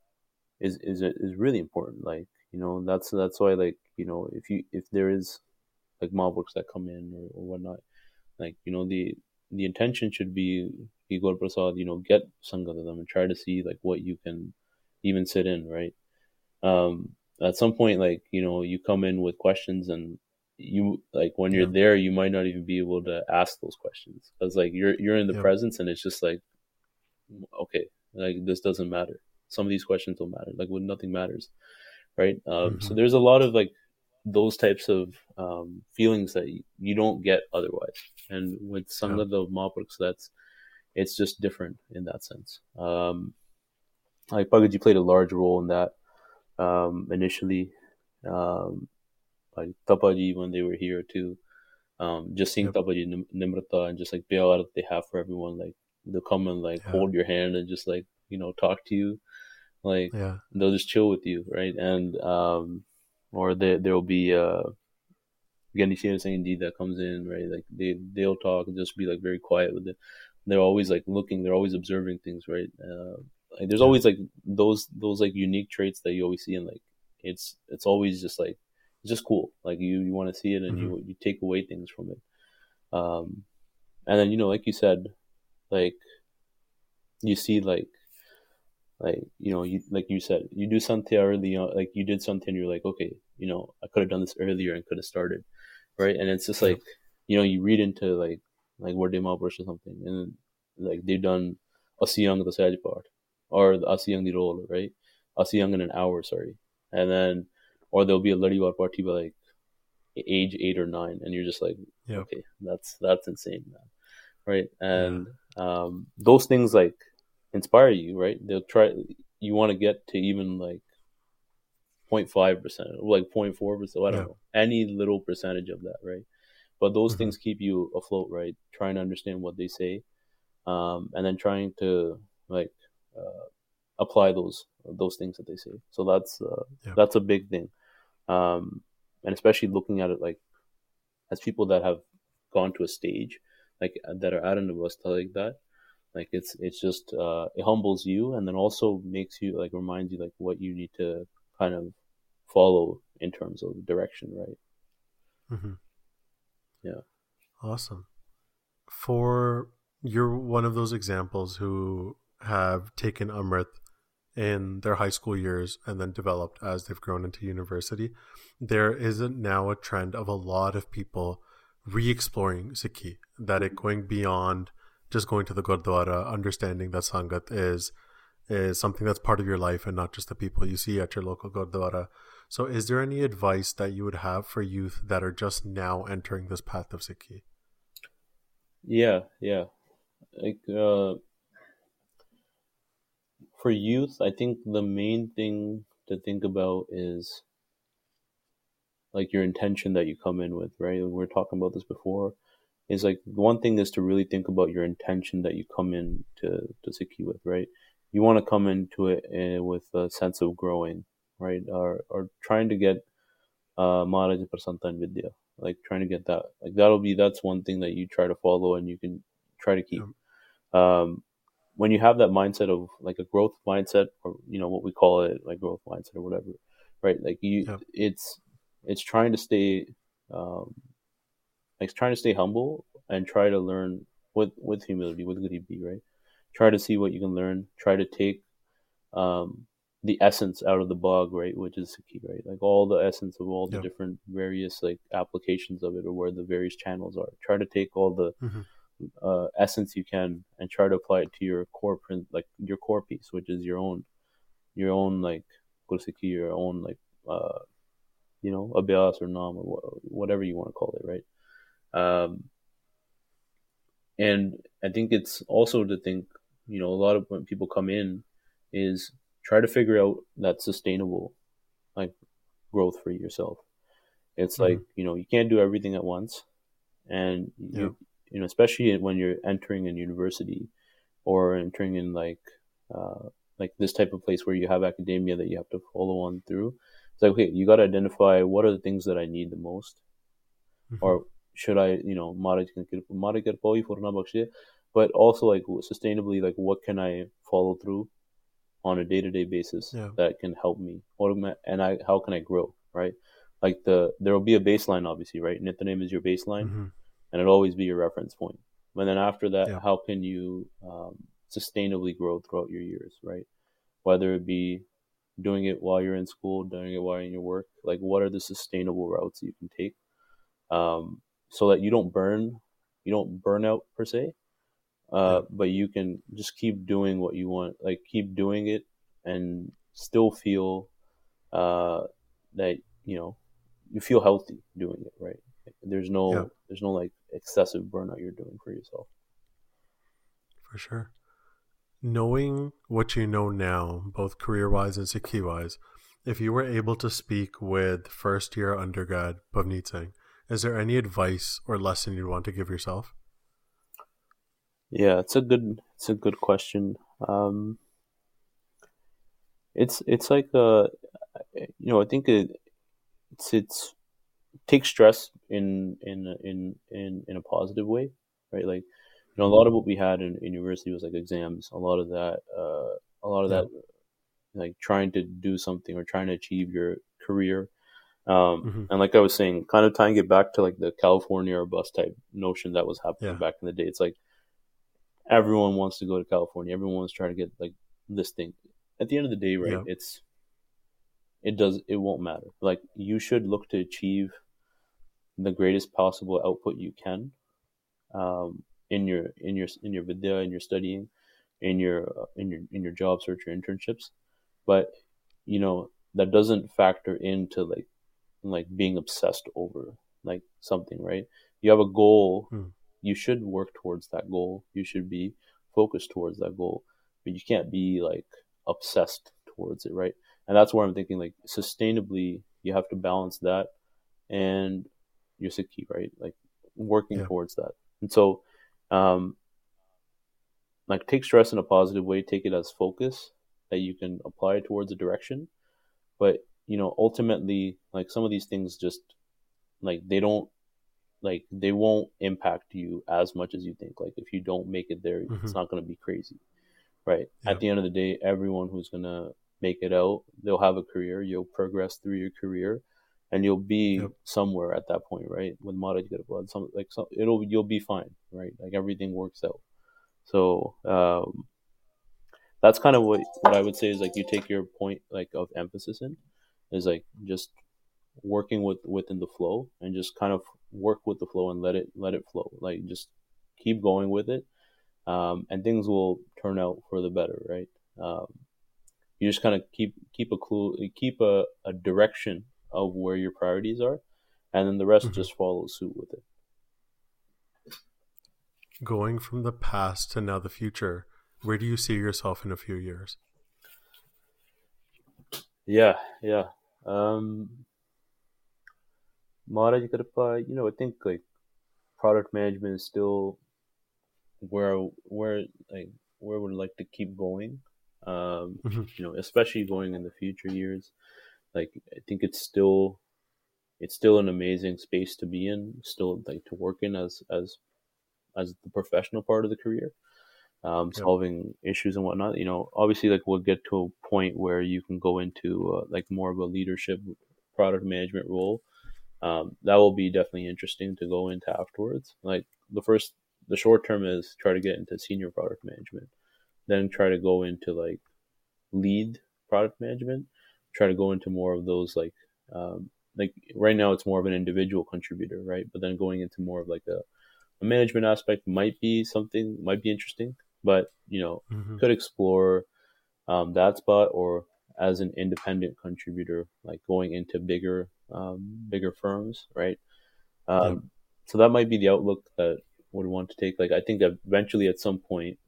is is is really important like you know that's that's why like you know if you if there is like mahapurukhs that come in or, or whatnot like you know the the intention should be Igor Prasad, you know, get sangat of them and try to see like what you can even sit in, right? Um, at some point, like you know, you come in with questions and you like when you're Yeah. there, you might not even be able to ask those questions because like you're you're in the Yeah. presence and it's just like, okay, like this doesn't matter. Some of these questions don't matter. Like when nothing matters, right? Um, So Mhm. there's a lot of like those types of um, feelings that you, you don't get otherwise. And with some Yeah. of the Mahapurukhs, that's it's just different in that sense. Um, like Bhagaji played a large role in that um, initially. Um, like Tapaji when they were here too. Um, just seeing Yep. Tapaji Nimrata and just like pyar that they have for everyone, like they'll come and like Yeah. hold your hand and just like you know talk to you, like Yeah. they'll just chill with you, right? And um, or there there will be uh, Ganishina Saindi that comes in, right? Like they they'll talk and just be like very quiet with it. They're always like looking, they're always observing things, right? Uh, like there's Yeah. always like those those like unique traits that you always see, and like it's it's always just like it's just cool. Like you you want to see it and you you take away things from it. Um, and then you know, like you said, like you see like like you know you like you said you do something early on like you did something you're like okay you know i could have done this earlier and could have started right? And it's just like you know you read into like like word mob or something and like they've done asiyang the saj part or the asiyang the role right? Asiyang in an hour sorry. And then or there'll be a ladiwar party by like age eight or nine and you're just like Yeah. okay that's that's insane man right and um those things like inspire you right they'll try you want to get to even like 0.5 percent like 0.4 percent i don't Yeah. know any little percentage of that right but those Mhm. things keep you afloat right trying to understand what they say um and then trying to like uh, apply those those things that they say so that's uh, Yeah. that's a big thing um and especially looking at it like as people that have gone to a stage like that are at an avasta like that like it's it's just uh, it humbles you and then also makes you like reminds you like what you need to kind of follow in terms of direction right Mm-hmm. yeah Awesome. For you're one of those examples who have taken Amrit in their high school years and then developed as they've grown into university. There is a, now a trend of a lot of people re-exploring Sikhi, that it going beyond just going to the Gurdwara, understanding that Sangat is is something that's part of your life and not just the people you see at your local Gurdwara. So is there any advice that you would have for youth that are just now entering this path of Sikhi? Yeah, yeah. Like uh, for youth, I think the main thing to think about is like your intention that you come in with, right? We were talking about this before. Is like one thing is to really think about your intention that you come in to to Sikhi with, right? You want to come into it uh, with a sense of growing, right? Or or trying to get uh Maharaj Prasantan Vidya, like trying to get that. Like that'll be that's one thing that you try to follow and you can try to keep. Um, when you have that mindset of like a growth mindset, or you know what we call it, like growth mindset or whatever, right? Like you, Yep. it's it's trying to stay, um, like trying to stay humble and try to learn with with humility, with garibi, right? Try to see what you can learn. Try to take um, the essence out of the bug right? Which is the key right? Like all the essence of all the Yep. different various like applications of it, or where the various channels are. Try to take all the Mhm. Uh, essence you can and try to apply it to your core print, like your core piece, which is your own, your own like Gursiki, your own like, uh, you know, abhyas or nam or whatever you want to call it, right? Um, and I think it's also to think, you know, a lot of when people come in is try to figure out that sustainable, like growth for yourself. It's like you know you can't do everything at once, and Yeah. you know especially when you're entering in university or entering in like uh, like this type of place where you have academia that you have to follow on through. It's like okay, you got to identify what are the things that I need the most, Mhm. or should I you know Maharaj can kir- Maharaj kar pawi furna bakshe, but also like sustainably like what can I follow through on a day to day basis Yeah. that can help me, or am I- and I how can I grow right? Like the there will be a baseline obviously right. Nitnem is your baseline Mhm. And it'll always be your reference point. But then after that, Yeah. how can you um, sustainably grow throughout your years, right? Whether it be doing it while you're in school, doing it while you're in your work, like what are the sustainable routes you can take, um, so that you don't burn, you don't burn out per se, uh, but you can just keep doing what you want, like keep doing it, and still feel uh, that you know you feel healthy doing it, right? There's no Yeah. There's no like excessive burnout you're doing for yourself. For sure. Knowing what you know now, both career wise and Sikhi wise, if you were able to speak with first year undergrad Pavneet Singh, is there any advice or lesson you'd want to give yourself? Yeah, it's a good it's a good question. Um, it's it's like uh, you know, I think it, it's it's take stress in in in in in a positive way, right? Like you know, a lot of what we had in, in university was like exams. A lot of that, uh, a lot of Yeah. that, like trying to do something or trying to achieve your career. Um, Mhm. And like I was saying, kind of tying it back to like the California or bus type notion that was happening Yeah. back in the day. It's like everyone wants to go to California. Everyone's trying to to get like this thing. At the end of the day, right? Yeah. It's it does it won't matter. Like you should look to achieve the greatest possible output you can um, in your in your in your vidya, in your studying, in your uh, in your in your job search or internships. But you know that doesn't factor into like like being obsessed over like something, right? You have a goal. Hmm. You should work towards that goal. You should be focused towards that goal, but you can't be like obsessed towards it, right? And that's where I'm thinking like sustainably, you have to balance that and your Sikhi, right? Like working Yeah. towards that. And so, um, like take stress in a positive way, take it as focus that you can apply towards a direction. But, you know, ultimately, like some of these things just like they don't like they won't impact you as much as you think. Like if you don't make it there, Mhm. it's not going to be crazy, right? Yeah. At the end of the day, everyone who's going to make it out, they'll have a career. You'll progress through your career, and you'll be Yep. somewhere at that point, right? With Mara you get blood, some like some, it'll you'll be fine, right? Like everything works out. So um, that's kind of what what I would say is like you take your point like of emphasis in is like just working with within the flow and just kind of work with the flow and let it let it flow like just keep going with it um, and things will turn out for the better right um, you just kind of keep keep a clue keep a, a direction of where your priorities are and then the rest Mhm. just follow suit with it Going from the past to now the future, where do you see yourself in a few years? Yeah, yeah. Um, Maharaj Kirpa, you know, I think like product management is still where where like where I would like to keep going. Um, Mhm. you know, especially going in the future years. Like I think it's still it's still an amazing space to be in, still like to work in as as as the professional part of the career um, Yep. solving issues and whatnot. You know, obviously, like we'll get to a point where you can go into uh, like more of a leadership product management role. Um, that will be definitely interesting to go into afterwards. Like the first, the short term is try to get into senior product management, then try to go into like lead product management, try to go into more of those like um, like right now it's more of an individual contributor, right? But then going into more of like a, a management aspect might be something might be interesting, but you know Mhm. could explore um, that spot or as an independent contributor, like going into bigger um, bigger firms, right? Um, Yeah. So that might be the outlook that would want to take. Like I think eventually at some point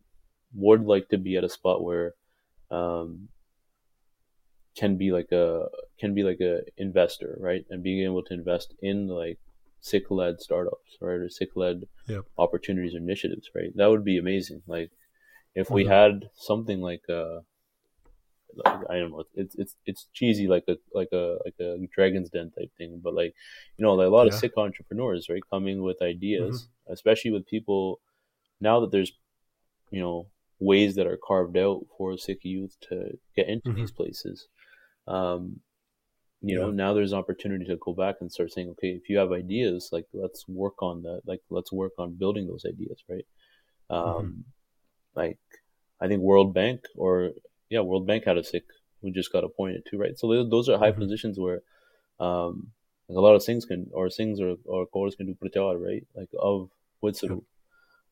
would like to be at a spot where um, can be like a can be like a investor, right? And being able to invest in like Sikh led startups, right, or Sikh led Yep. opportunities or initiatives, right? That would be amazing. Like if we Mhm. had something like uh like, I don't know, it's it's it's cheesy like a like a like a Dragon's Den type thing, but like you know, like a lot of Sikh entrepreneurs, right, coming with ideas, especially with people now that there's you know ways that are carved out for Sikh youth to get into Mhm. these places. Um, you know, Yeah. now there's opportunity to go back and start saying, okay, if you have ideas, like let's work on that. Like let's work on building those ideas, right? Um, like I think World Bank or yeah, World Bank had a Sikh who just got appointed to, right? So those- are high Mhm. positions where um, like a lot of things can or things or or cores can do pratyar, right? Like of Witsaru.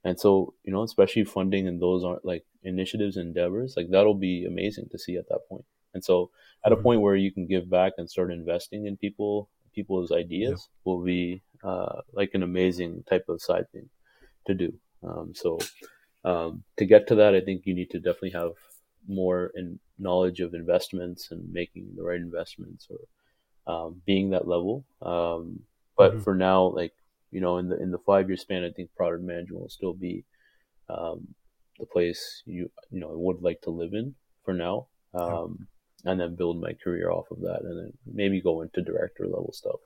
And so, you know, especially funding and those aren't like initiatives, endeavors, like that'll be amazing to see at that point. And so, at a Mhm. point where you can give back and start investing in people, people's ideas will be uh, like an amazing type of side thing to do. Um, so, um, to get to that, I think you need to definitely have more in knowledge of investments and making the right investments or um, being that level. Um, but Mhm. for now, like you know, in the in the five year span, I think product management will still be um, the place you you know would like to live in for now, um, and then build my career off of that, and then maybe go into director level stuff.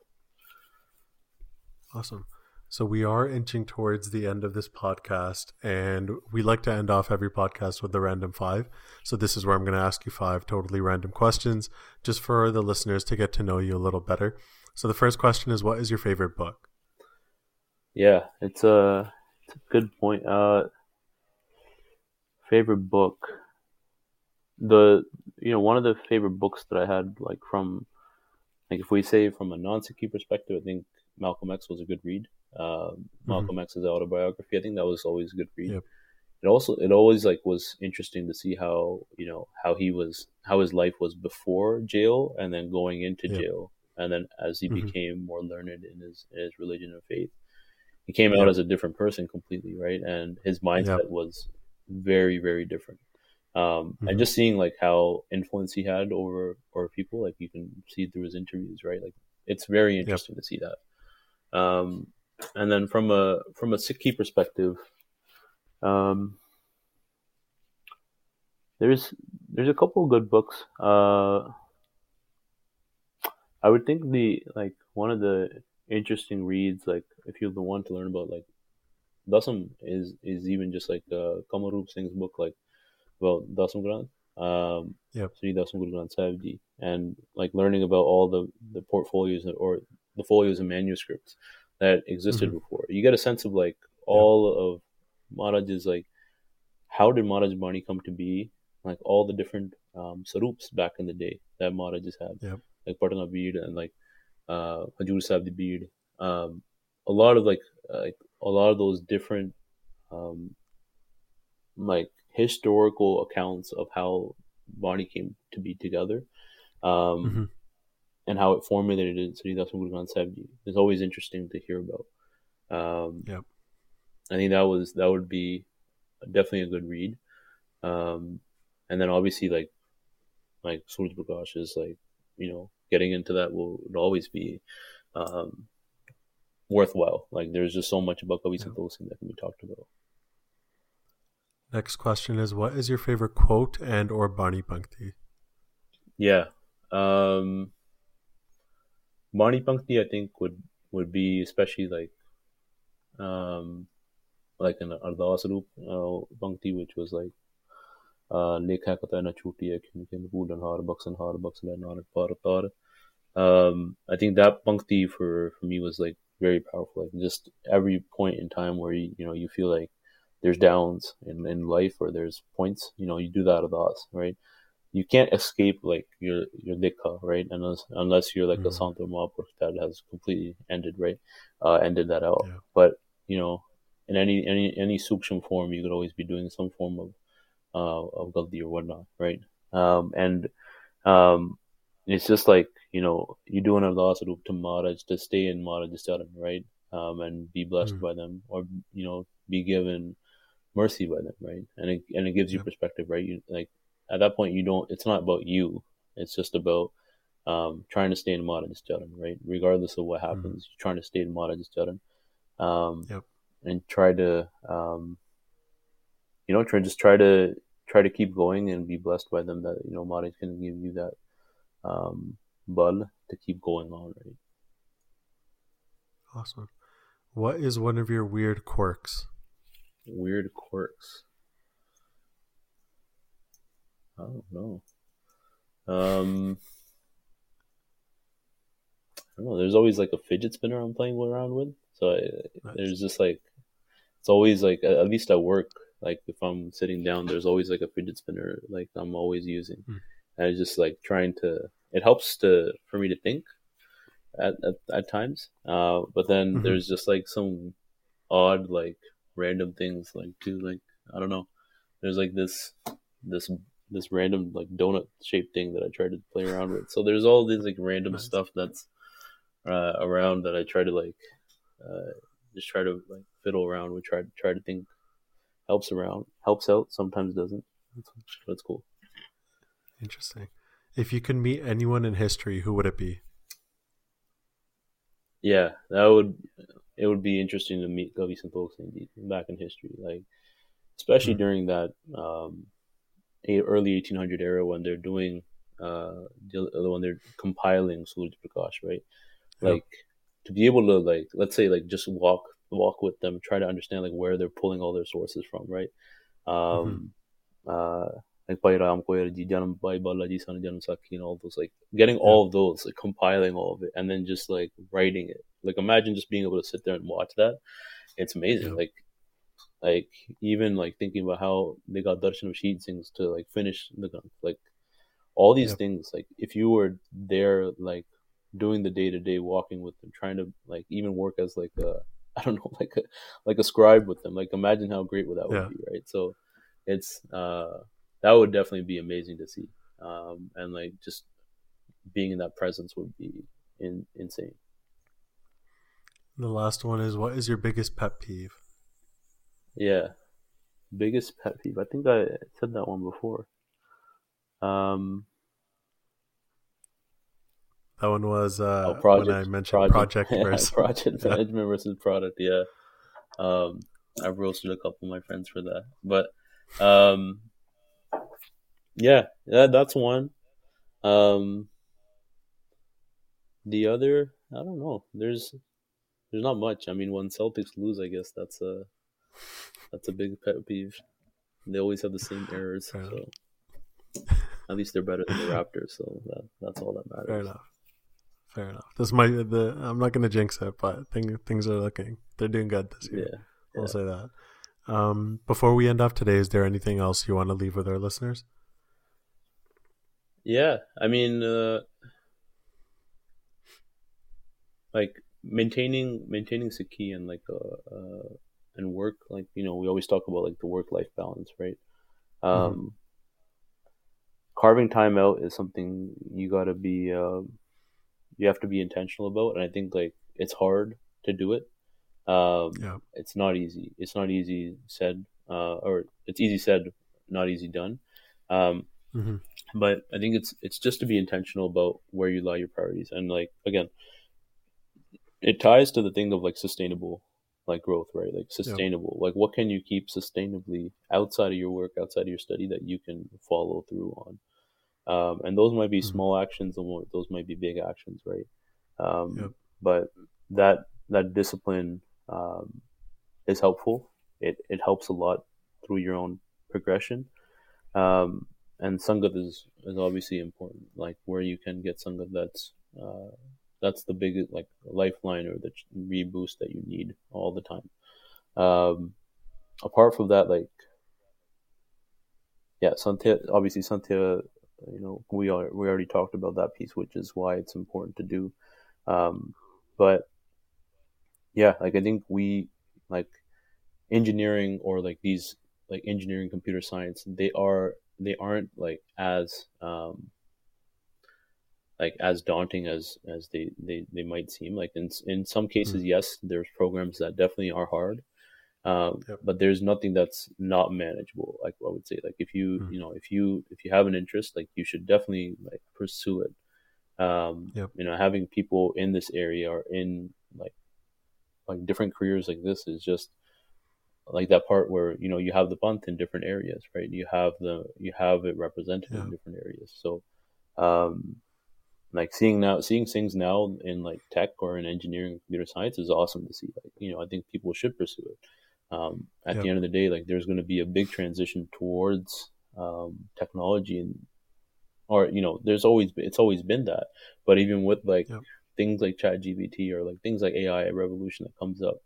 Awesome. So we are inching towards the end of this podcast, and we like to end off every podcast with the random five. So this is where I'm going to ask you five totally random questions, just for the listeners to get to know you a little better. So the first question is, what is your favorite book? Yeah, it's a it's a good point. Uh, favorite book. The you know one of the favorite books that I had like from like if we say from a non-Sikhi perspective, I think Malcolm X was a good read. Uh, Malcolm X's autobiography, I think that was always a good read. Yep. It also it always like was interesting to see how you know how he was how his life was before jail and then going into Yep. jail and then as he Mhm. became more learned in his in his religion and faith he came out as a different person completely right and his mindset Yep. was very very different um, Mhm. and just seeing like how influence he had over over people like you can see through his interviews right like it's very interesting to see that um, and then from a from a key perspective um, there's there's a couple of good books uh, I would think the like one of the interesting reads. Like if you want to learn about like Dasam is is even just like uh, Kamalroop Singh's book, like about Dasam Granth, um, Yep. Sri Dasam Guru Granth Sahib Ji, and like learning about all the the portfolios or the folios and manuscripts that existed Mhm. before. You get a sense of like all of Maharaj's like how did Maharaj Bani come to be? Like all the different um, sarups back in the day that Maharaj had, Yep. like Patana bead and like uh, Hajur Sahib the bead. Um, a lot of like uh, like a lot of those different um, like historical accounts of how Bani came to be together. Um, Mhm. and how it formulated Sri Dasam Guru Granth Sahib Ji is always interesting to hear about. Um, Yep. I think that was that would be definitely a good read. Um, and then obviously like like Suraj Prakash is like you know getting into that will always be um, worthwhile. Like there's just so much about Kavi Yeah. Santokh that can be talked about. Next question is what is your favorite quote and or Bani Pankti? Yeah. Um Bani Pankti I think would would be especially like um like an Ardas Roop uh, which was like uh na har har par. Um I think that Pankti for for me was like very powerful. Like just every point in time where you you know you feel like there's downs in, in life or there's points, you know, you do that Ardas, right? you can't escape like your your dikha, right? Unless unless you're like a Mhm. Santo Mahaprabhu that has completely ended, right? Uh, ended that out. Yeah. But you know, in any any any suksham form, you could always be doing some form of uh of galdi or whatnot, right? Um, and um, it's just like you know, you do an ardas roop to Maharaj to stay in Maharaj's charan, right? Um, and be blessed Mm. by them, or you know, be given mercy by them, right? And it and it gives you perspective, right? You like at that point you don't it's not about you it's just about um, trying to stay in Maharaj's charan right regardless of what happens you're trying to stay in Maharaj's charan um, Yep. and try to um, you know try just try to try to keep going and be blessed by them that you know Maharaj can give you that um, bal to keep going on right Awesome. What is one of your weird quirks? Weird quirks I don't know um I don't know. There's always like a fidget spinner I'm playing around with. So I, there's just like it's always like at least at work. Like if I'm sitting down, there's always like a fidget spinner like I'm always using, Hmm. and it's just like trying to. It helps to for me to think at at, at times. Uh, but then Mhm. there's just like some odd like random things like too like I don't know. There's like this this this random like donut shaped thing that I try to play around with. So there's all these like random Nice. stuff that's uh, around that I try to like uh, just try to like fiddle around with. Try to try to think helps around helps out. Sometimes doesn't. That's, that's cool. Interesting. If you could meet anyone in history, who would it be? Yeah, that would it would be interesting to meet Kavi Santokh Singh back in history, like especially Hmm. during that um, early 1800 era when they're doing uh, the- when they're compiling Suraj Prakash, right? Yeah. Like to be able to like let's say like just walk walk with them, try to understand like where they're pulling all their sources from, right? Um, uh, like Bhai Ram Koyar ji, Janam Bhai Balaji San Janam Sakhi and all those like getting all of those, like compiling all of it and then just like writing it. Like imagine just being able to sit there and watch that. It's amazing. Yeah. Like like even like thinking about how they got Darshan of Sheet Singhs to like finish the gun. Like all these Yeah. things, like if you were there like doing the day to day walking with them, trying to like even work as like a I don't know, like a like a scribe with them. Like imagine how great would that Yeah. would be, right? So it's uh that would definitely be amazing to see. Um and like just being in that presence would be in, insane. The last one is what is your biggest pet peeve? Yeah. Biggest pet peeve. I think I said that one before. Um That one was uh, oh, project, when I mentioned project, versus project Yeah. management versus product. Yeah, um, I've roasted a couple of my friends for that, but um, yeah, yeah, that's one. Um, the other, I don't know. There's there's not much. I mean, when Celtics lose, I guess that's a that's a big pet peeve. They always have the same errors, so at least they're better than the Raptors. So that, that's all that matters. Fair enough. Fair enough. This might the I'm not gonna jinx it, but thing, things are looking they're doing good this year. Yeah, I'll yeah. say that. Um, before we end off today, is there anything else you want to leave with our listeners? Yeah, I mean, uh, like maintaining maintaining is a key and like uh, uh and work like you know we always talk about like the work life balance, right? Um, Mm-hmm. carving time out is something you got to be um, you have to be intentional about, and I think like it's hard to do it. Um, Yeah. it's not easy. It's not easy said, uh, or it's easy said, not easy done. Um, Mm-hmm. but I think it's it's just to be intentional about where you lie your priorities, and like again, it ties to the thing of like sustainable, like growth, right? Like sustainable, like what can you keep sustainably outside of your work, outside of your study that you can follow through on, um, and those might be Mhm. small actions, and those might be big actions, right? Um. But that that discipline um, is helpful. It it helps a lot through your own progression. And sangat is, is obviously important. Like where you can get sangat that's uh, that's the biggest like lifeline or the reboost that you need all the time. Um, apart from that, like yeah, Santhia obviously Santhia, you know, we are we already talked about that piece, which is why it's important to do. Um, but yeah, like I think we like engineering or like these like engineering computer science they are they aren't like as um like as daunting as as they they, they might seem like in in some cases yes there's programs that definitely are hard um Yep. but there's nothing that's not manageable like i would say like if you Mhm. you know if you if you have an interest like you should definitely like pursue it um Yep. you know having people in this area or in like like different careers like this is just like that part where you know you have the bunt in different areas right? You have the you have it represented Yeah. in different areas. So um like seeing now seeing things now in like tech or in engineering and computer science is awesome to see like you know i think people should pursue it. Um at Yeah. the end of the day like there's going to be a big transition towards um technology and or you know there's always been, it's always been that. But even with like things like chat gpt or like things like ai revolution that comes up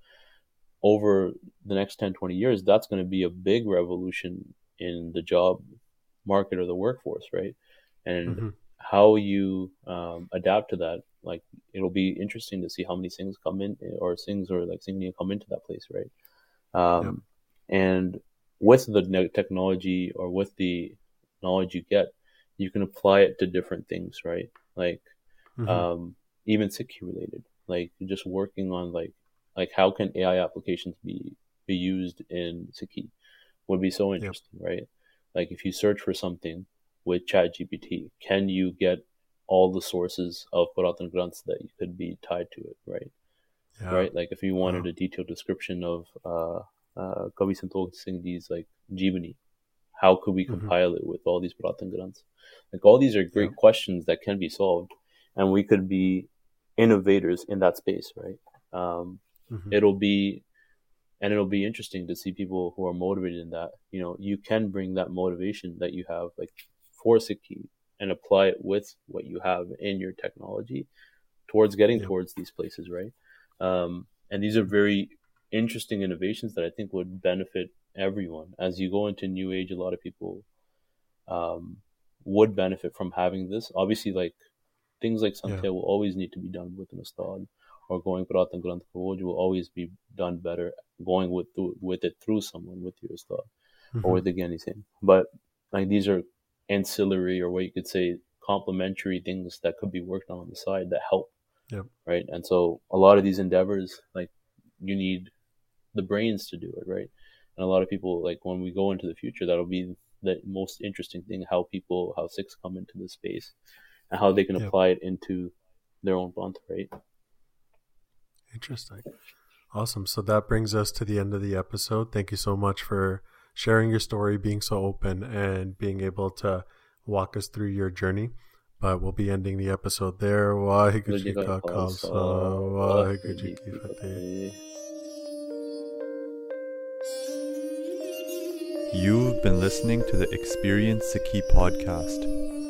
over the next 10 20 years that's going to be a big revolution in the job market or the workforce right and Mhm. how you um, adapt to that like it'll be interesting to see how many things come in or things or like things come into that place right um, and with the technology or with the knowledge you get you can apply it to different things right like Mhm. um, even security related like just working on like like how can ai applications be be used in Sikhi would be so interesting right like if you search for something with chat gpt can you get all the sources of Puratan Granths that you could be tied to it right yeah. right like if you wanted Wow. a detailed description of uh uh Kavi Santokh Singh Ji's like Jeevani how could we Mhm. compile it with all these Puratan Granths like all these are great Yeah. questions that can be solved and we could be innovators in that space right um Mhm. it'll be and it'll be interesting to see people who are motivated in that you know you can bring that motivation that you have like for Sikhi and apply it with what you have in your technology towards getting Yep. towards these places right um, and these are very interesting innovations that i think would benefit everyone as you go into new age a lot of people um, would benefit from having this obviously like things like Santhia Yeah. will always need to be done with an ustad or going Puratan Granth Kavoj will always be done better going with with it through someone with your ustad Mhm. or with the Singh. But like these are ancillary or what you could say complementary things that could be worked on on the side that help. Yep. Right. And so a lot of these endeavors, like you need the brains to do it, right? And a lot of people like when we go into the future, that'll be the most interesting thing how people how Sikhs come into this space and how they can Yep. apply it into their own bunt, right? Interesting. Awesome. So that brings us to the end of the episode. Thank you so much for sharing your story, being so open, and being able to walk us through your journey. but we'll be ending the episode there. You've been listening to the Experience Sikhi podcast.